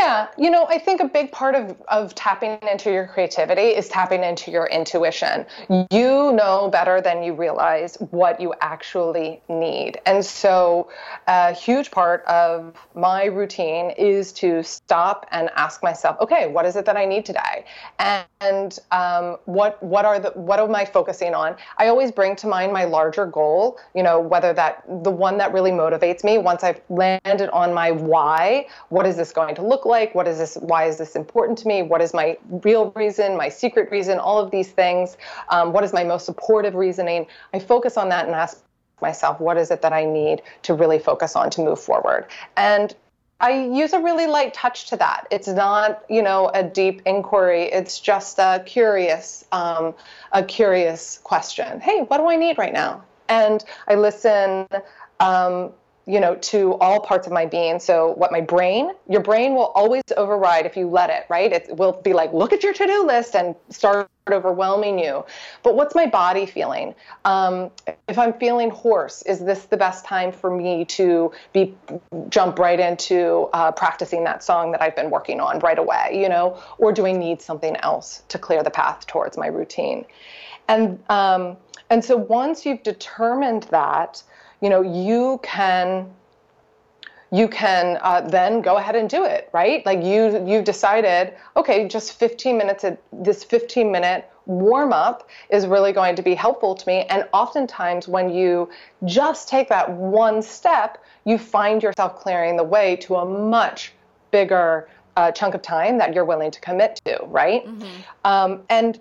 Yeah, you know, I think a big part of, of tapping into your creativity is tapping into your intuition. You know better than you realize what you actually need. And so, a huge part of my routine is to stop and ask myself, okay, what is it that I need today? And um, what what are the what am I focusing on? I always bring to mind my larger goal, you know, whether that the one that really motivates me once I've landed on my why, what is this going to look look like? What is this? Why is this important to me? What is my real reason, my secret reason? All of these things. Um, what is my most supportive reasoning? I focus on that and ask myself, what is it that I need to really focus on to move forward? And I use a really light touch to that. It's not, you know, a deep inquiry. It's just a curious, um, a curious question. Hey, what do I need right now? And I listen um, you know, to all parts of my being. So, what my brain, your brain will always override if you let it, right? It will be like, look at your to do list and start overwhelming you. But what's my body feeling? Um, if I'm feeling hoarse, is this the best time for me to be jump right into uh, practicing that song that I've been working on right away? You know, or do I need something else to clear the path towards my routine? And um, and so once you've determined that, you know, you can you can uh, then go ahead and do it right? Like you you've decided okay just 15 minutes of this 15 minute warm up is really going to be helpful to me. And oftentimes when you just take that one step you find yourself clearing the way to a much bigger uh, chunk of time that you're willing to commit to right? Mm-hmm. um, and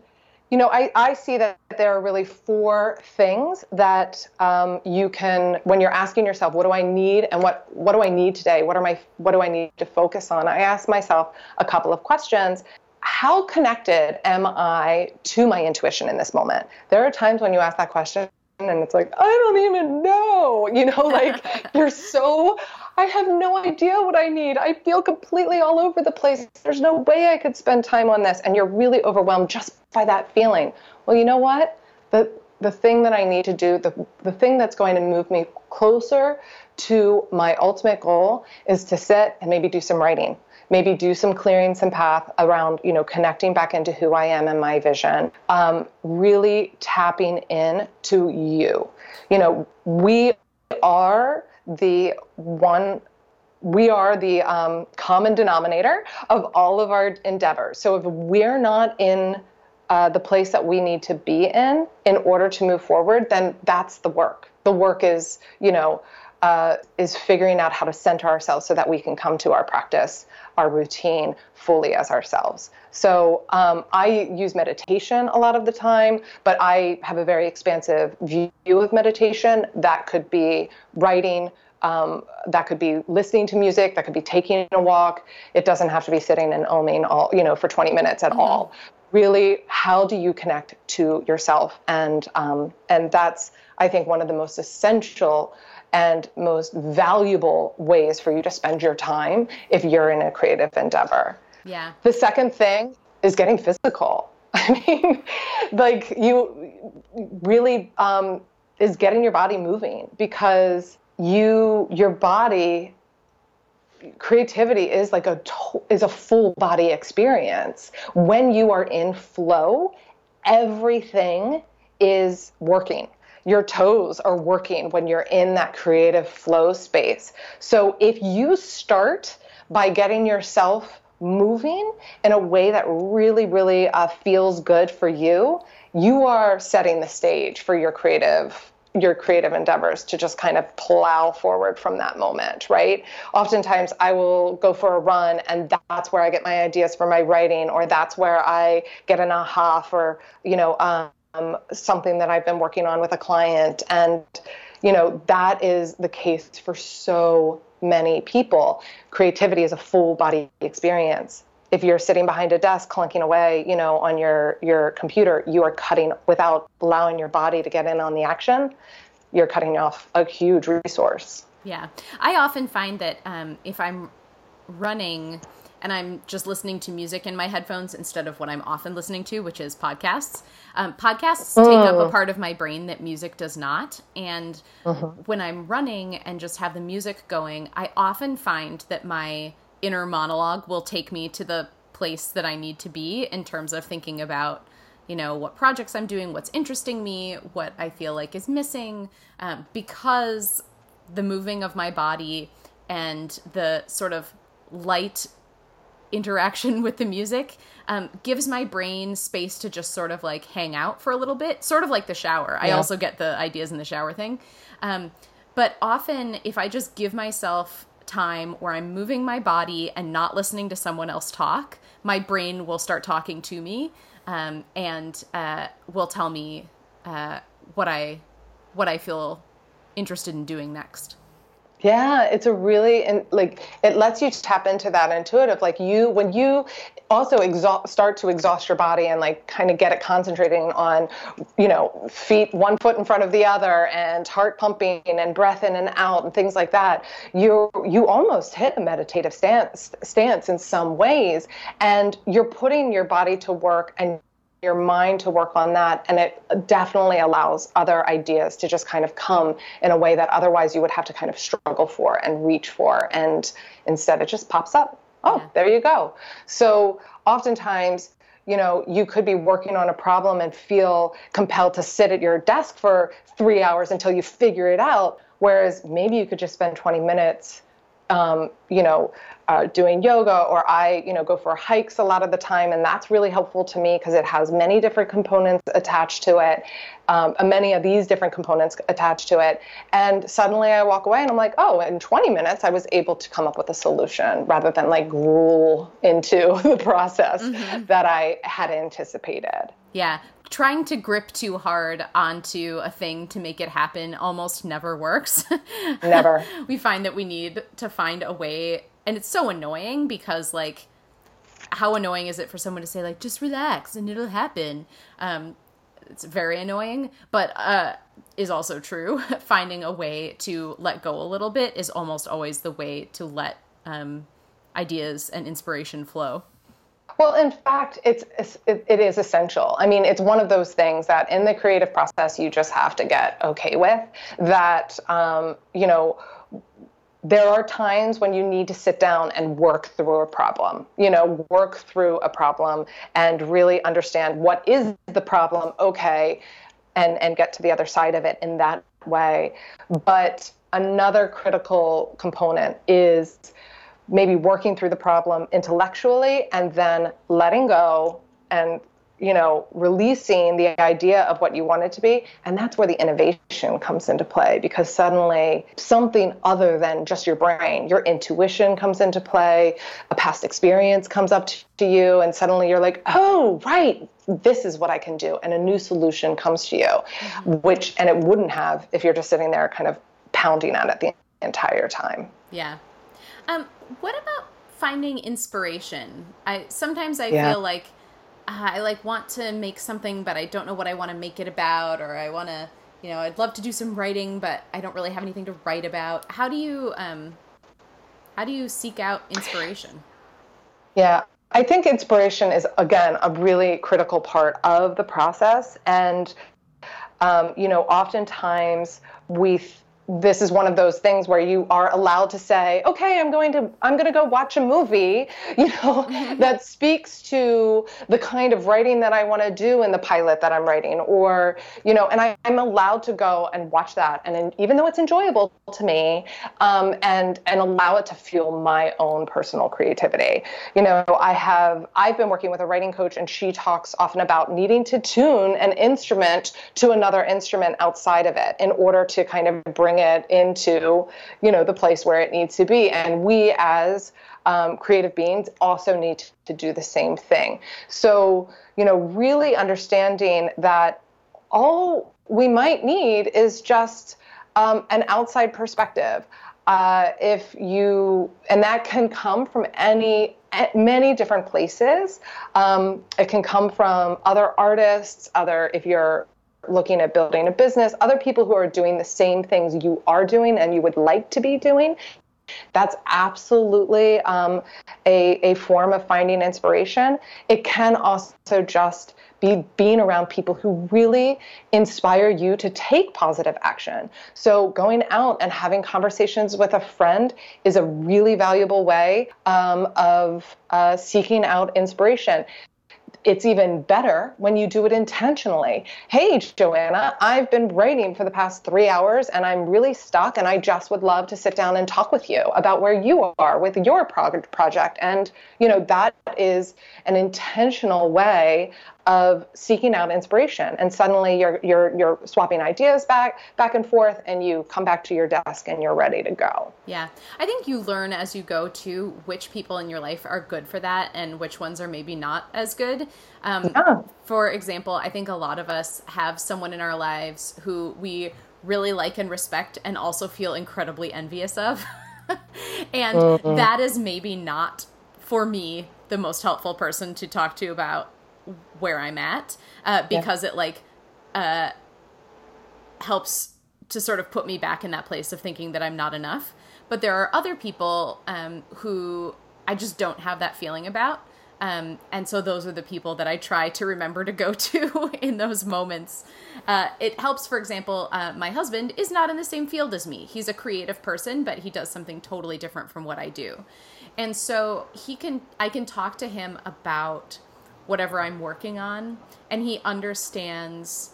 you know, I, I see that there are really four things that um, you can, when you're asking yourself, what do I need and what, what do I need today? What are my, what do I need to focus on? I ask myself a couple of questions. How connected am I to my intuition in this moment? There are times when you ask that question and it's like, I don't even know, [laughs] you know, like [laughs] you're so I have no idea what I need. I feel completely all over the place. There's no way I could spend time on this. And you're really overwhelmed just by that feeling. Well, you know what? The the thing that I need to do, the the thing that's going to move me closer to my ultimate goal is to sit and maybe do some writing. Maybe do some clearing some path around, you know, connecting back into who I am and my vision. Um, really tapping in to you. You know, we are the one we are the um, common denominator of all of our endeavors. So if we're not in uh, the place that we need to be in in order to move forward, then that's the work. The work is, you know, uh, is figuring out how to center ourselves so that we can come to our practice, our routine fully as ourselves. So um, I use meditation a lot of the time, but I have a very expansive view of meditation. That could be writing, um, that could be listening to music. That could be taking a walk. It doesn't have to be sitting and oming all, you know, for 20 minutes at mm-hmm. all. Really, how do you connect to yourself? And um, and that's I think one of the most essential and most valuable ways for you to spend your time if you're in a creative endeavor. Yeah. The second thing is getting physical. [laughs] I mean, like you really um, is getting your body moving because you your body creativity is like a is a full body experience. When you are in flow everything is working. Your toes are working when you're in that creative flow space. So if you start by getting yourself moving in a way that really really uh, feels good for you you are setting the stage for your creative your creative endeavors to just kind of plow forward from that moment, right? Oftentimes I will go for a run and that's where I get my ideas for my writing or that's where I get an aha for, you know, um, something that I've been working on with a client and you know, that is the case for so many people. Creativity is a full body experience if you're sitting behind a desk clunking away, you know, on your your computer, you are cutting without allowing your body to get in on the action. You're cutting off a huge resource. Yeah, I often find that um, if I'm running and I'm just listening to music in my headphones instead of what I'm often listening to, which is podcasts. Um, podcasts take up a mm. part of my brain that music does not. And uh-huh. when I'm running and just have the music going, I often find that my inner monologue will take me to the place that I need to be in terms of thinking about, you know, what projects I'm doing, what's interesting me, what I feel like is missing, um, because the moving of my body and the sort of light interaction [laughs] with the music um, gives my brain space to just sort of like hang out for a little bit, sort of like the shower. Yeah. I also get the ideas in the shower thing. Um, but often, if I just give myself time where I'm moving my body and not listening to someone else talk, my brain will start talking to me um, and uh, will tell me uh, what I what I feel interested in doing next. Yeah, it's a really and like it lets you tap into that intuitive. Like you, when you also exhaust, start to exhaust your body and like kind of get it concentrating on, you know, feet one foot in front of the other and heart pumping and breath in and out and things like that. You you almost hit a meditative stance stance in some ways, and you're putting your body to work and your mind to work on that and it definitely allows other ideas to just kind of come in a way that otherwise you would have to kind of struggle for and reach for and instead it just pops up oh yeah. there you go so oftentimes you know you could be working on a problem and feel compelled to sit at your desk for three hours until you figure it out whereas maybe you could just spend 20 minutes um, you know, uh, doing yoga or I, you know, go for hikes a lot of the time. And that's really helpful to me because it has many different components attached to it, um, many of these different components attached to it. And suddenly I walk away and I'm like, oh, in 20 minutes, I was able to come up with a solution rather than like gruel into [laughs] the process mm-hmm. that I had anticipated. Yeah trying to grip too hard onto a thing to make it happen almost never works. [laughs] Never. we find that we need to find a way and it's so annoying because like how annoying is it for someone to say like just relax and it'll happen. Um it's very annoying, but uh is also true. [laughs] Finding a way to let go a little bit is almost always the way to let um ideas and inspiration flow. Well, in fact, it's, it, it is essential. I mean, it's one of those things that in the creative process you just have to get okay with. That um, you know, there are times when you need to sit down and work through a problem. You know, work through a problem and really understand what is the problem. Okay, and and get to the other side of it in that way. But another critical component is maybe working through the problem intellectually and then letting go and you know releasing the idea of what you want it to be and that's where the innovation comes into play because suddenly something other than just your brain your intuition comes into play a past experience comes up to you and suddenly you're like oh right this is what i can do and a new solution comes to you mm-hmm. which and it wouldn't have if you're just sitting there kind of pounding at it the entire time yeah um, what about finding inspiration? I sometimes I yeah. feel like I like want to make something, but I don't know what I want to make it about, or I want to, you know, I'd love to do some writing, but I don't really have anything to write about. How do you um, how do you seek out inspiration? Yeah, I think inspiration is again a really critical part of the process, and um, you know, oftentimes we this is one of those things where you are allowed to say okay i'm going to i'm going to go watch a movie [laughs] you know mm-hmm. that speaks to the kind of writing that i want to do in the pilot that i'm writing or you know and I, am allowed to go and watch that and even though it's enjoyable to me um, and and allow it to fuel my own personal creativity you know i have i've been working with a writing coach and she talks often about needing to tune an instrument to another instrument outside of it in order to kind of bring it into you know the place where it needs to be. And we as um, creative beings also need to do the same thing. So you know really understanding that all we might need is just um, an outside perspective. Uh, if you and that can come from any many different places. Um, it can come from other artists other if you're looking at building a business, other people who are doing the same things you are doing and you would like to be doing. That's absolutely um, a, a form of finding inspiration. It can also just be being around people who really inspire you to take positive action. So, going out and having conversations with a friend is a really valuable way um, of uh, seeking out inspiration it's even better when you do it intentionally. Hey, Joanna, I've been writing for the past three hours and I'm really stuck, and I just would love to sit down and talk with you about where you are with your project. And, you know, that is an intentional way of seeking out inspiration and suddenly you're you're you're swapping ideas back back and forth and you come back to your desk and you're ready to go yeah i think you learn as you go to which people in your life are good for that and which ones are maybe not as good um, yeah. for example i think a lot of us have someone in our lives who we really like and respect and also feel incredibly envious of. [laughs] and mm-hmm. that is maybe not for me the most helpful person to talk to about where I'm at uh, because yeah. it like uh, helps to sort of put me back in that place of thinking that I'm not enough. But there are other people um, who I just don't have that feeling about. Um, and so those are the people that I try to remember to go [laughs] to in those moments. Uh, it helps, for example, uh, my husband is not in the same field as me. He's a creative person, but he does something totally different from what I do. And so he can, I can talk to him about whatever I'm working on, and he understands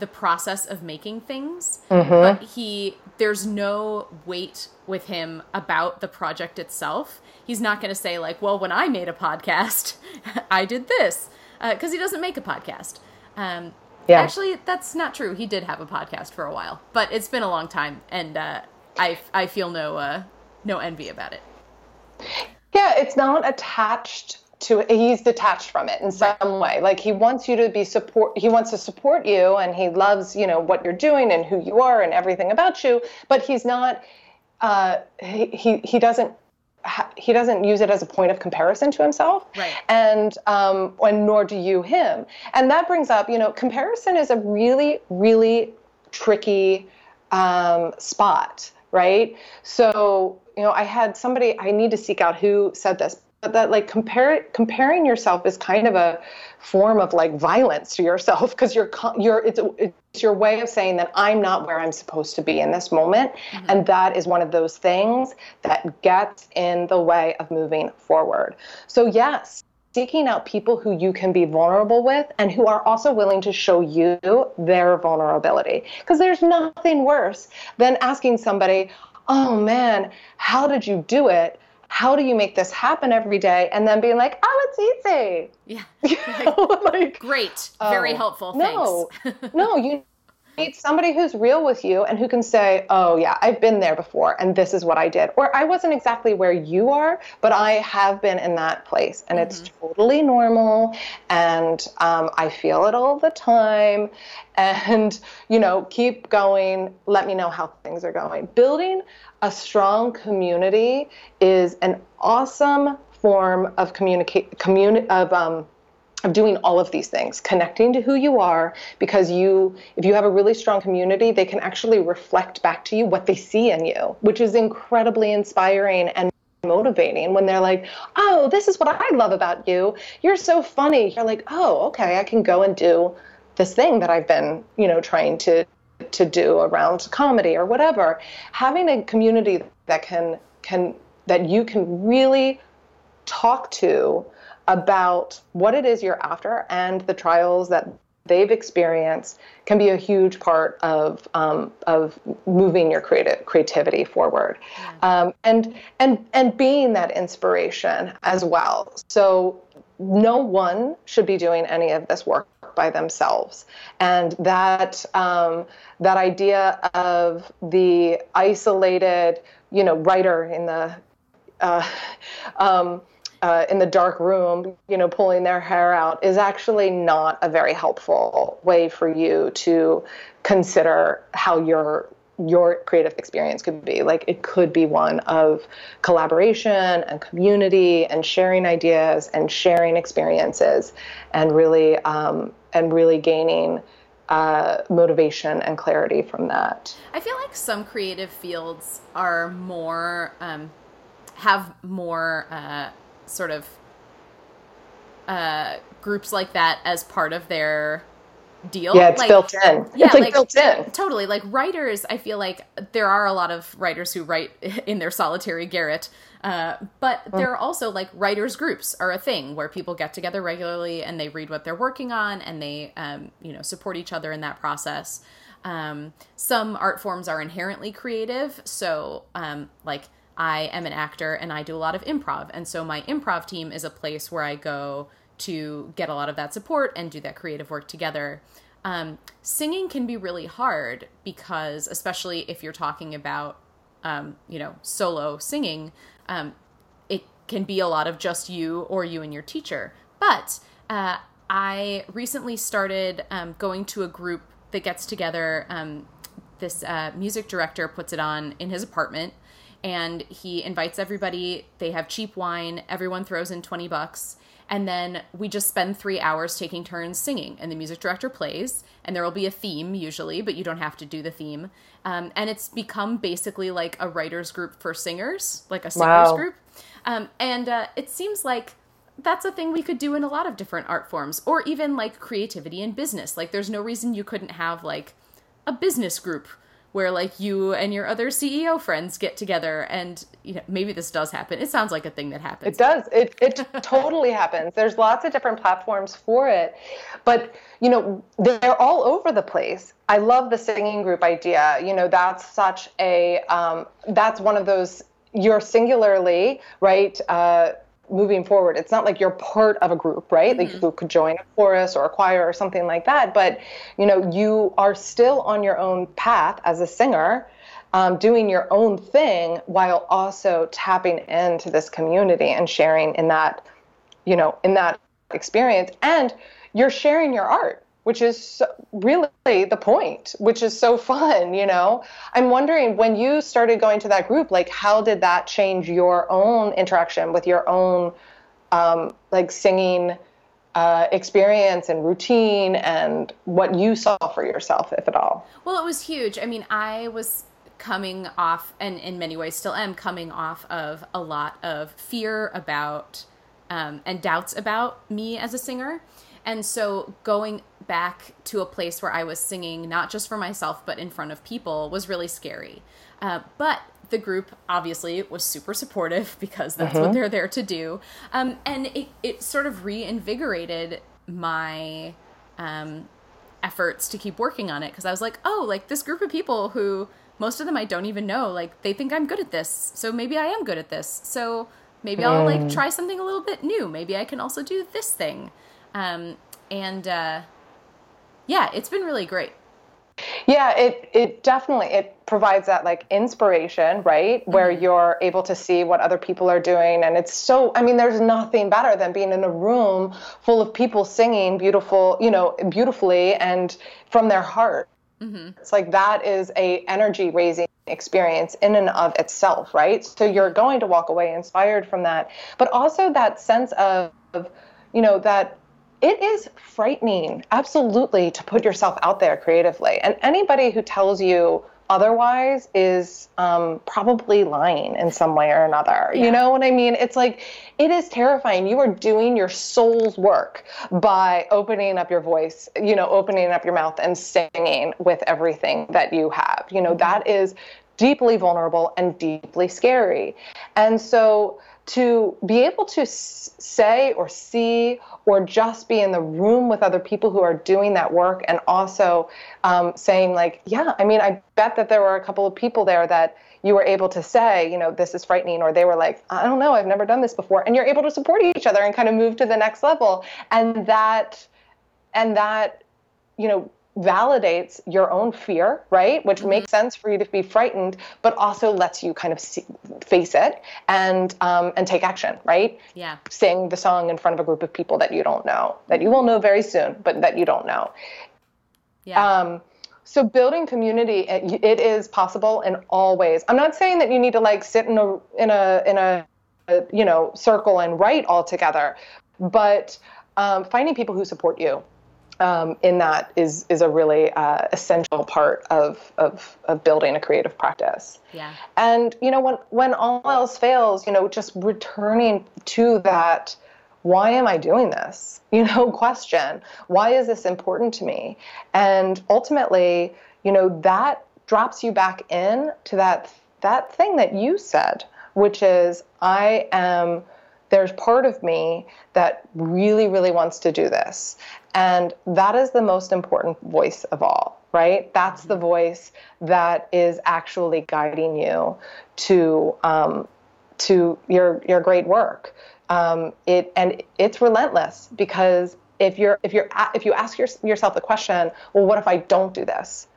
the process of making things mm-hmm. but he there's no weight with him about the project itself he's not going to say like well when i made a podcast [laughs] i did this because uh, he doesn't make a podcast um, yeah. actually that's not true he did have a podcast for a while but it's been a long time and uh, i i feel no uh, no envy about it yeah it's not attached to he's detached from it in some way. Like he wants you to be support he wants to support you and he loves you know what you're doing and who you are and everything about you but he's not uh, he, he he doesn't he doesn't use it as a point of comparison to himself right. and um, and nor do you him. And that brings up you know comparison is a really really tricky um, spot right? So you know i had somebody i need to seek out who said this that like compare comparing yourself is kind of a form of like violence to yourself because you're you're it's it's your way of saying that I'm not where I'm supposed to be in this moment mm-hmm. and that is one of those things that gets in the way of moving forward. So yes, seeking out people who you can be vulnerable with and who are also willing to show you their vulnerability because there's nothing worse than asking somebody, "Oh man, how did you do it?" How do you make this happen every day? And then being like, oh, it's easy. Yeah. [laughs] You [laughs] know, like, Great. Very oh, helpful. No, [laughs] no, you need somebody who's real with you and who can say, oh, yeah, I've been there before and this is what I did. Or I wasn't exactly where you are, but I have been in that place and mm-hmm. it's totally normal and um, I feel it all the time. And, you know, keep going. Let me know how things are going. Building a strong community is an awesome form of communicate communi- of um, of doing all of these things connecting to who you are because you if you have a really strong community they can actually reflect back to you what they see in you which is incredibly inspiring and motivating when they're like oh this is what i love about you. You're so funny. You're like oh okay i can go and do this thing that i've been you know trying to to do around comedy or whatever. Having a community that can can that you can really talk to about what it is you're after and the trials that they've experienced can be a huge part of um, of moving your creative creativity forward, um, and and and being that inspiration as well. So no one should be doing any of this work by themselves, and that um, that idea of the isolated, you know, writer in the uh, [laughs] um, uh, in the dark room, you know, pulling their hair out is actually not a very helpful way for you to consider how your your creative experience could be. Like it could be one of collaboration and community and sharing ideas and sharing experiences and really um, and really gaining uh, motivation and clarity from that. I feel like some creative fields are more um, have more uh, sort of uh, groups like that as part of their deal. Yeah, it's like, built in. Yeah, it's like, like, built in. Totally. Like writers, I feel like there are a lot of writers who write [laughs] in their solitary garret. Uh, but mm. there are also like writers groups are a thing where people get together regularly and they read what they're working on and they um, you know support each other in that process. Um, some art forms are inherently creative, so um, like I am an actor and I do a lot of improv. And so my improv team is a place where I go to get a lot of that support and do that creative work together. Um, singing can be really hard because, especially if you're talking about, um, you know, solo singing, um, it can be a lot of just you or you and your teacher. But uh, I recently started um, going to a group that gets together um, this uh, music director puts it on in his apartment and he invites everybody. They have cheap wine. Everyone throws in 20 bucks. And then we just spend three hours taking turns singing. And the music director plays, and there will be a theme usually, but you don't have to do the theme. Um, and it's become basically like a writers group for singers, like a singers wow. group. Um, and uh, it seems like that's a thing we could do in a lot of different art forms, or even like creativity in business. Like, there's no reason you couldn't have like a business group where like you and your other CEO friends get together and you know maybe this does happen. It sounds like a thing that happens. It does. It it [laughs] totally happens. There's lots of different platforms for it. But you know, they're all over the place. I love the singing group idea. You know, that's such a um, that's one of those you're singularly, right? Uh, moving forward. It's not like you're part of a group, right? Mm-hmm. Like you could join a chorus or a choir or something like that, but you know, you are still on your own path as a singer. Um, doing your own thing while also tapping into this community and sharing in that, you know, in that experience. And you're sharing your art which is really the point, which is so [laughs] fun, you know. I'm wondering when you started going to that group, like how did that change your own interaction with your own um, like singing uh, experience and routine and what you saw for yourself, if at all? Well, it was huge. I mean, I was coming off, and in many ways still am coming off of a lot of fear about um, and doubts about me as a singer. And so going back to a place where I was singing, not just for myself, but in front of people, was really scary. Uh, but the group obviously was super supportive [laughs] because that's uh-huh. what they're there to do. Um, and it, it sort of reinvigorated my um, efforts to keep working on it because I was like, oh, like this group of people who most of them I don't even know, like they think I'm good at this. So maybe I am good at this. So maybe I'll like mm. try something a little bit new. Maybe I can also do this thing. Um, and uh, yeah, it's been really great. Yeah, it it definitely it provides that like inspiration, right? Mm-hmm. Where you're able to see what other people are doing and it's so I mean there's nothing better than being in a room full of people singing beautiful, you know, beautifully and from their heart. Mm-hmm. It's like that is a energy raising experience in and of itself, right? So you're going to walk away inspired from that, but also that sense of, you know, that it is frightening, absolutely, to put yourself out there creatively. And anybody who tells you otherwise is um, probably lying in some way or another. Yeah. You know what I mean? It's like, it is terrifying. You are doing your soul's work by opening up your voice, you know, opening up your mouth and singing with everything that you have. You know, mm-hmm. that is deeply vulnerable and deeply scary. And so, to be able to say or see or just be in the room with other people who are doing that work and also um, saying like yeah i mean i bet that there were a couple of people there that you were able to say you know this is frightening or they were like i don't know i've never done this before and you're able to support each other and kind of move to the next level. And that and that you know validates your own fear, right? Which mm-hmm. makes sense for you to be frightened, but also lets you kind of see, face it and um, and take action, right? Yeah. Sing the song in front of a group of people that you don't know, that you will know very soon, but that you don't know. Yeah. Um, so building community, it, it is possible in all ways. I'm not saying that you need to like sit in a in a in a, a you know circle and write all together, but um, finding people who support you um, in that is is a really uh, essential part of, of of building a creative practice. Yeah. And you know when when all else fails, you know, just returning to that why am I doing this? [laughs] You know, question. Why is this important to me? And ultimately, you know, that drops you back in to that that thing that you said, which is I am there's part of me that really, really wants to do this. And that is the most important voice of all, right? That's the voice that is actually guiding you to um, to your your great work. Um, it and it's relentless because if you're if you're if you ask your, yourself the question, well, what if I don't do this?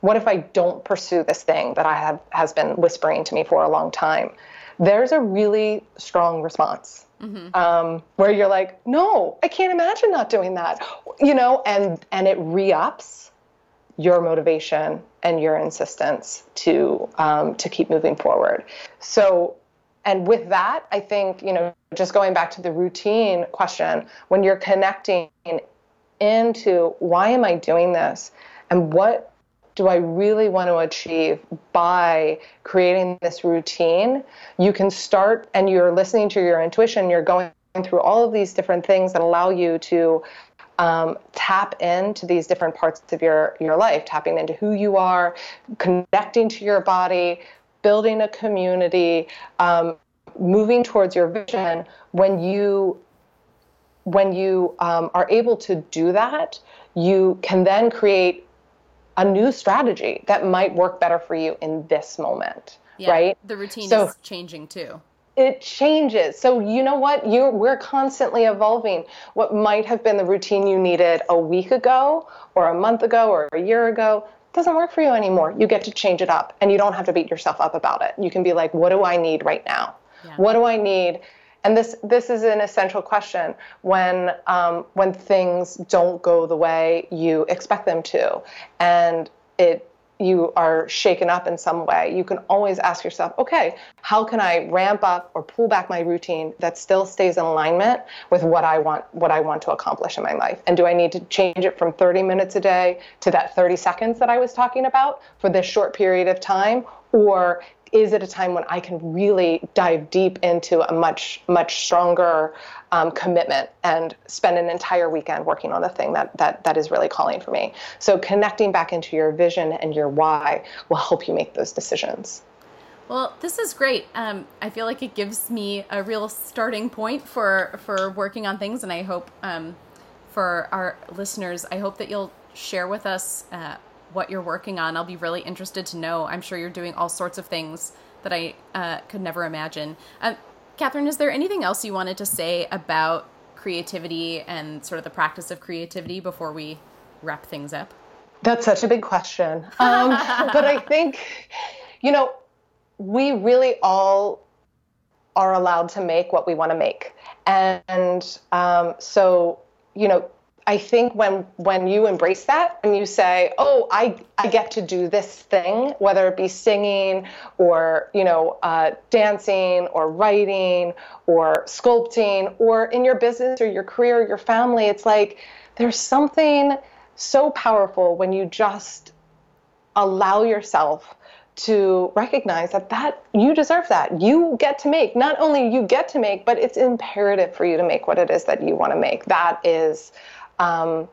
What if I don't pursue this thing that I have has been whispering to me for a long time? there's a really strong response mm-hmm. um, where you're like, no, I can't imagine not doing that, you know, and and it re-ups your motivation and your insistence to um, to keep moving forward. So, and with that, I think you know, just going back to the routine question, when you're connecting into why am I doing this, and what do I really want to achieve by creating this routine? You can start, and you're listening to your intuition. You're going through all of these different things that allow you to um, tap into these different parts of your your life, tapping into who you are, connecting to your body, building a community, um, moving towards your vision. When you when you um, are able to do that, you can then create a new strategy that might work better for you in this moment. Yeah, right? The routine so, is changing too it changes. So you know what? You we're constantly evolving. What might have been the routine you needed a week ago or a month ago or a year ago doesn't work for you anymore. You get to change it up and you don't have to beat yourself up about it. You can be like, what do I need right now? Yeah. What do I need? And this this is an essential question when um, when things don't go the way you expect them to, and it you are shaken up in some way, you can always ask yourself, okay, how can I ramp up or pull back my routine that still stays in alignment with what I want what I want to accomplish in my life? And do I need to change it from 30 minutes a day to that 30 seconds that I was talking about for this short period of time? Or is it a time when I can really dive deep into a much, much stronger um, commitment and spend an entire weekend working on the thing that, that, that is really calling for me? So, connecting back into your vision and your why will help you make those decisions. Well, this is great. Um, I feel like it gives me a real starting point for for working on things, and I hope um, for our listeners, I hope that you'll share with us uh, what you're working on. I'll be really interested to know. I'm sure you're doing all sorts of things that I uh, could never imagine. Uh, Catherine, is there anything else you wanted to say about creativity and sort of the practice of creativity before we wrap things up? That's such a big question. Um, [laughs] but I think, you know, we really all are allowed to make what we want to make. And um, so, you know, I think when when you embrace that and you say, "Oh, I I get to do this thing," whether it be singing or you know uh, dancing or writing or sculpting or in your business or your career, or your family, it's like there's something so powerful when you just allow yourself to recognize that that you deserve that. You get to make not only you get to make but it's imperative for you to make what it is that you want to make. That is um,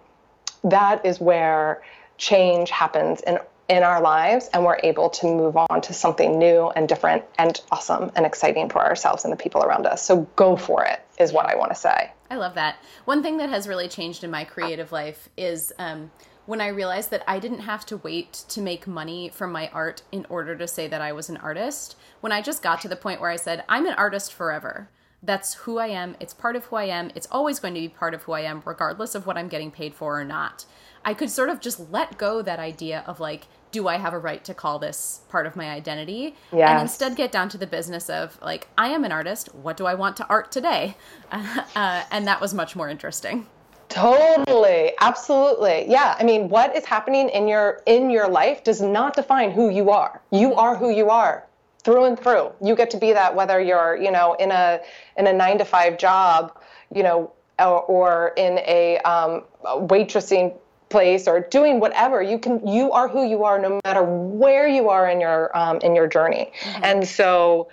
that is where change happens in in our lives and we're able to move on to something new and different and awesome and exciting for ourselves and the people around us. So go for it is what I want to say. I love that. One thing that has really changed in my creative life is um, when I realized that I didn't have to wait to make money from my art in order to say that I was an artist. When I just got to the point where I said, I'm an artist forever that's who I am. It's part of who I am. It's always going to be part of who I am, regardless of what I'm getting paid for or not. I could sort of just let go that idea of like, do I have a right to call this part of my identity? Yes. And instead get down to the business of like, I am an artist. What do I want to art today? Uh, [laughs] uh, and that was much more interesting. Totally, absolutely. Yeah, I mean, what is happening in your in your life does not define who you are. You are who you are through and through. You get to be that whether you're, you know, in a in a nine to five job, you know, or, or in a um, waitressing place or doing whatever. You can you are who you are no matter where you are in your um, in your journey. Mm-hmm. And so,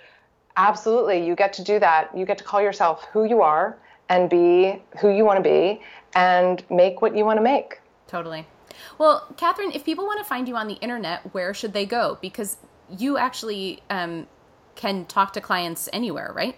absolutely, you get to do that. You get to call yourself who you are and be who you want to be and make what you want to make. Totally. Well, Catherine, if people want to find you on the internet, where should they go? Because you actually um, can talk to clients anywhere, right?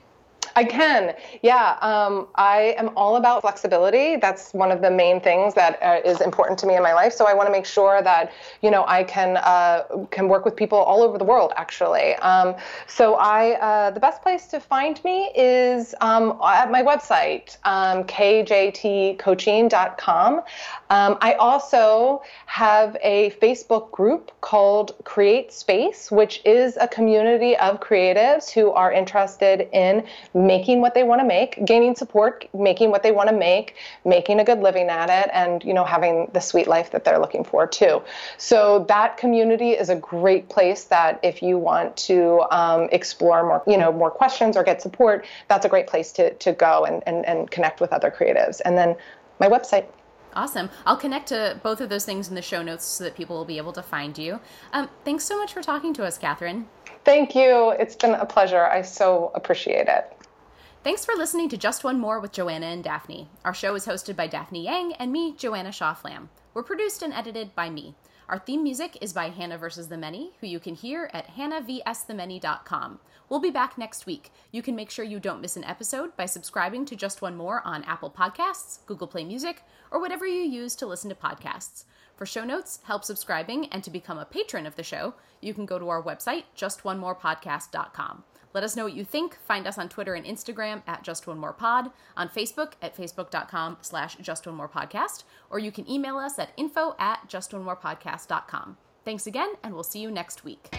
I can. Yeah. Um, I am all about flexibility. That's one of the main things that uh, is important to me in my life. So I want to make sure that you know I can uh, can work with people all over the world. Actually, um, so I uh, the best place to find me is um, at my website um, kjtcoaching.com. Um, I also have a Facebook group called Create Space, which is a community of creatives who are interested in making what they want to make, gaining support, making what they want to make, making a good living at it, and you know having the sweet life that they're looking for too. So that community is a great place that if you want to um, explore more, you know, more questions or get support, that's a great place to to go and, and, and connect with other creatives. And then my website. Awesome. I'll connect to both of those things in the show notes so that people will be able to find you. Um, thanks so much for talking to us, Catherine. Thank you. It's been a pleasure. I so appreciate it. Thanks for listening to Just One More with Joanna and Daphne. Our show is hosted by Daphne Yang and me, Joanna Shaw Flam. We're produced and edited by me. Our theme music is by Hannah vs. the Many, who you can hear at hannahvsthemany.com. We'll be back next week. You can make sure you don't miss an episode by subscribing to Just One More on Apple Podcasts, Google Play Music, or whatever you use to listen to podcasts. For show notes, help subscribing, and to become a patron of the show, you can go to our website, justonemorepodcast.com. Let us know what you think. Find us on Twitter and Instagram at Just One More Pod, on Facebook at facebook.com slash Just One More Podcast, or you can email us at info at justonemorepodcast.com. Thanks again, and we'll see you next week.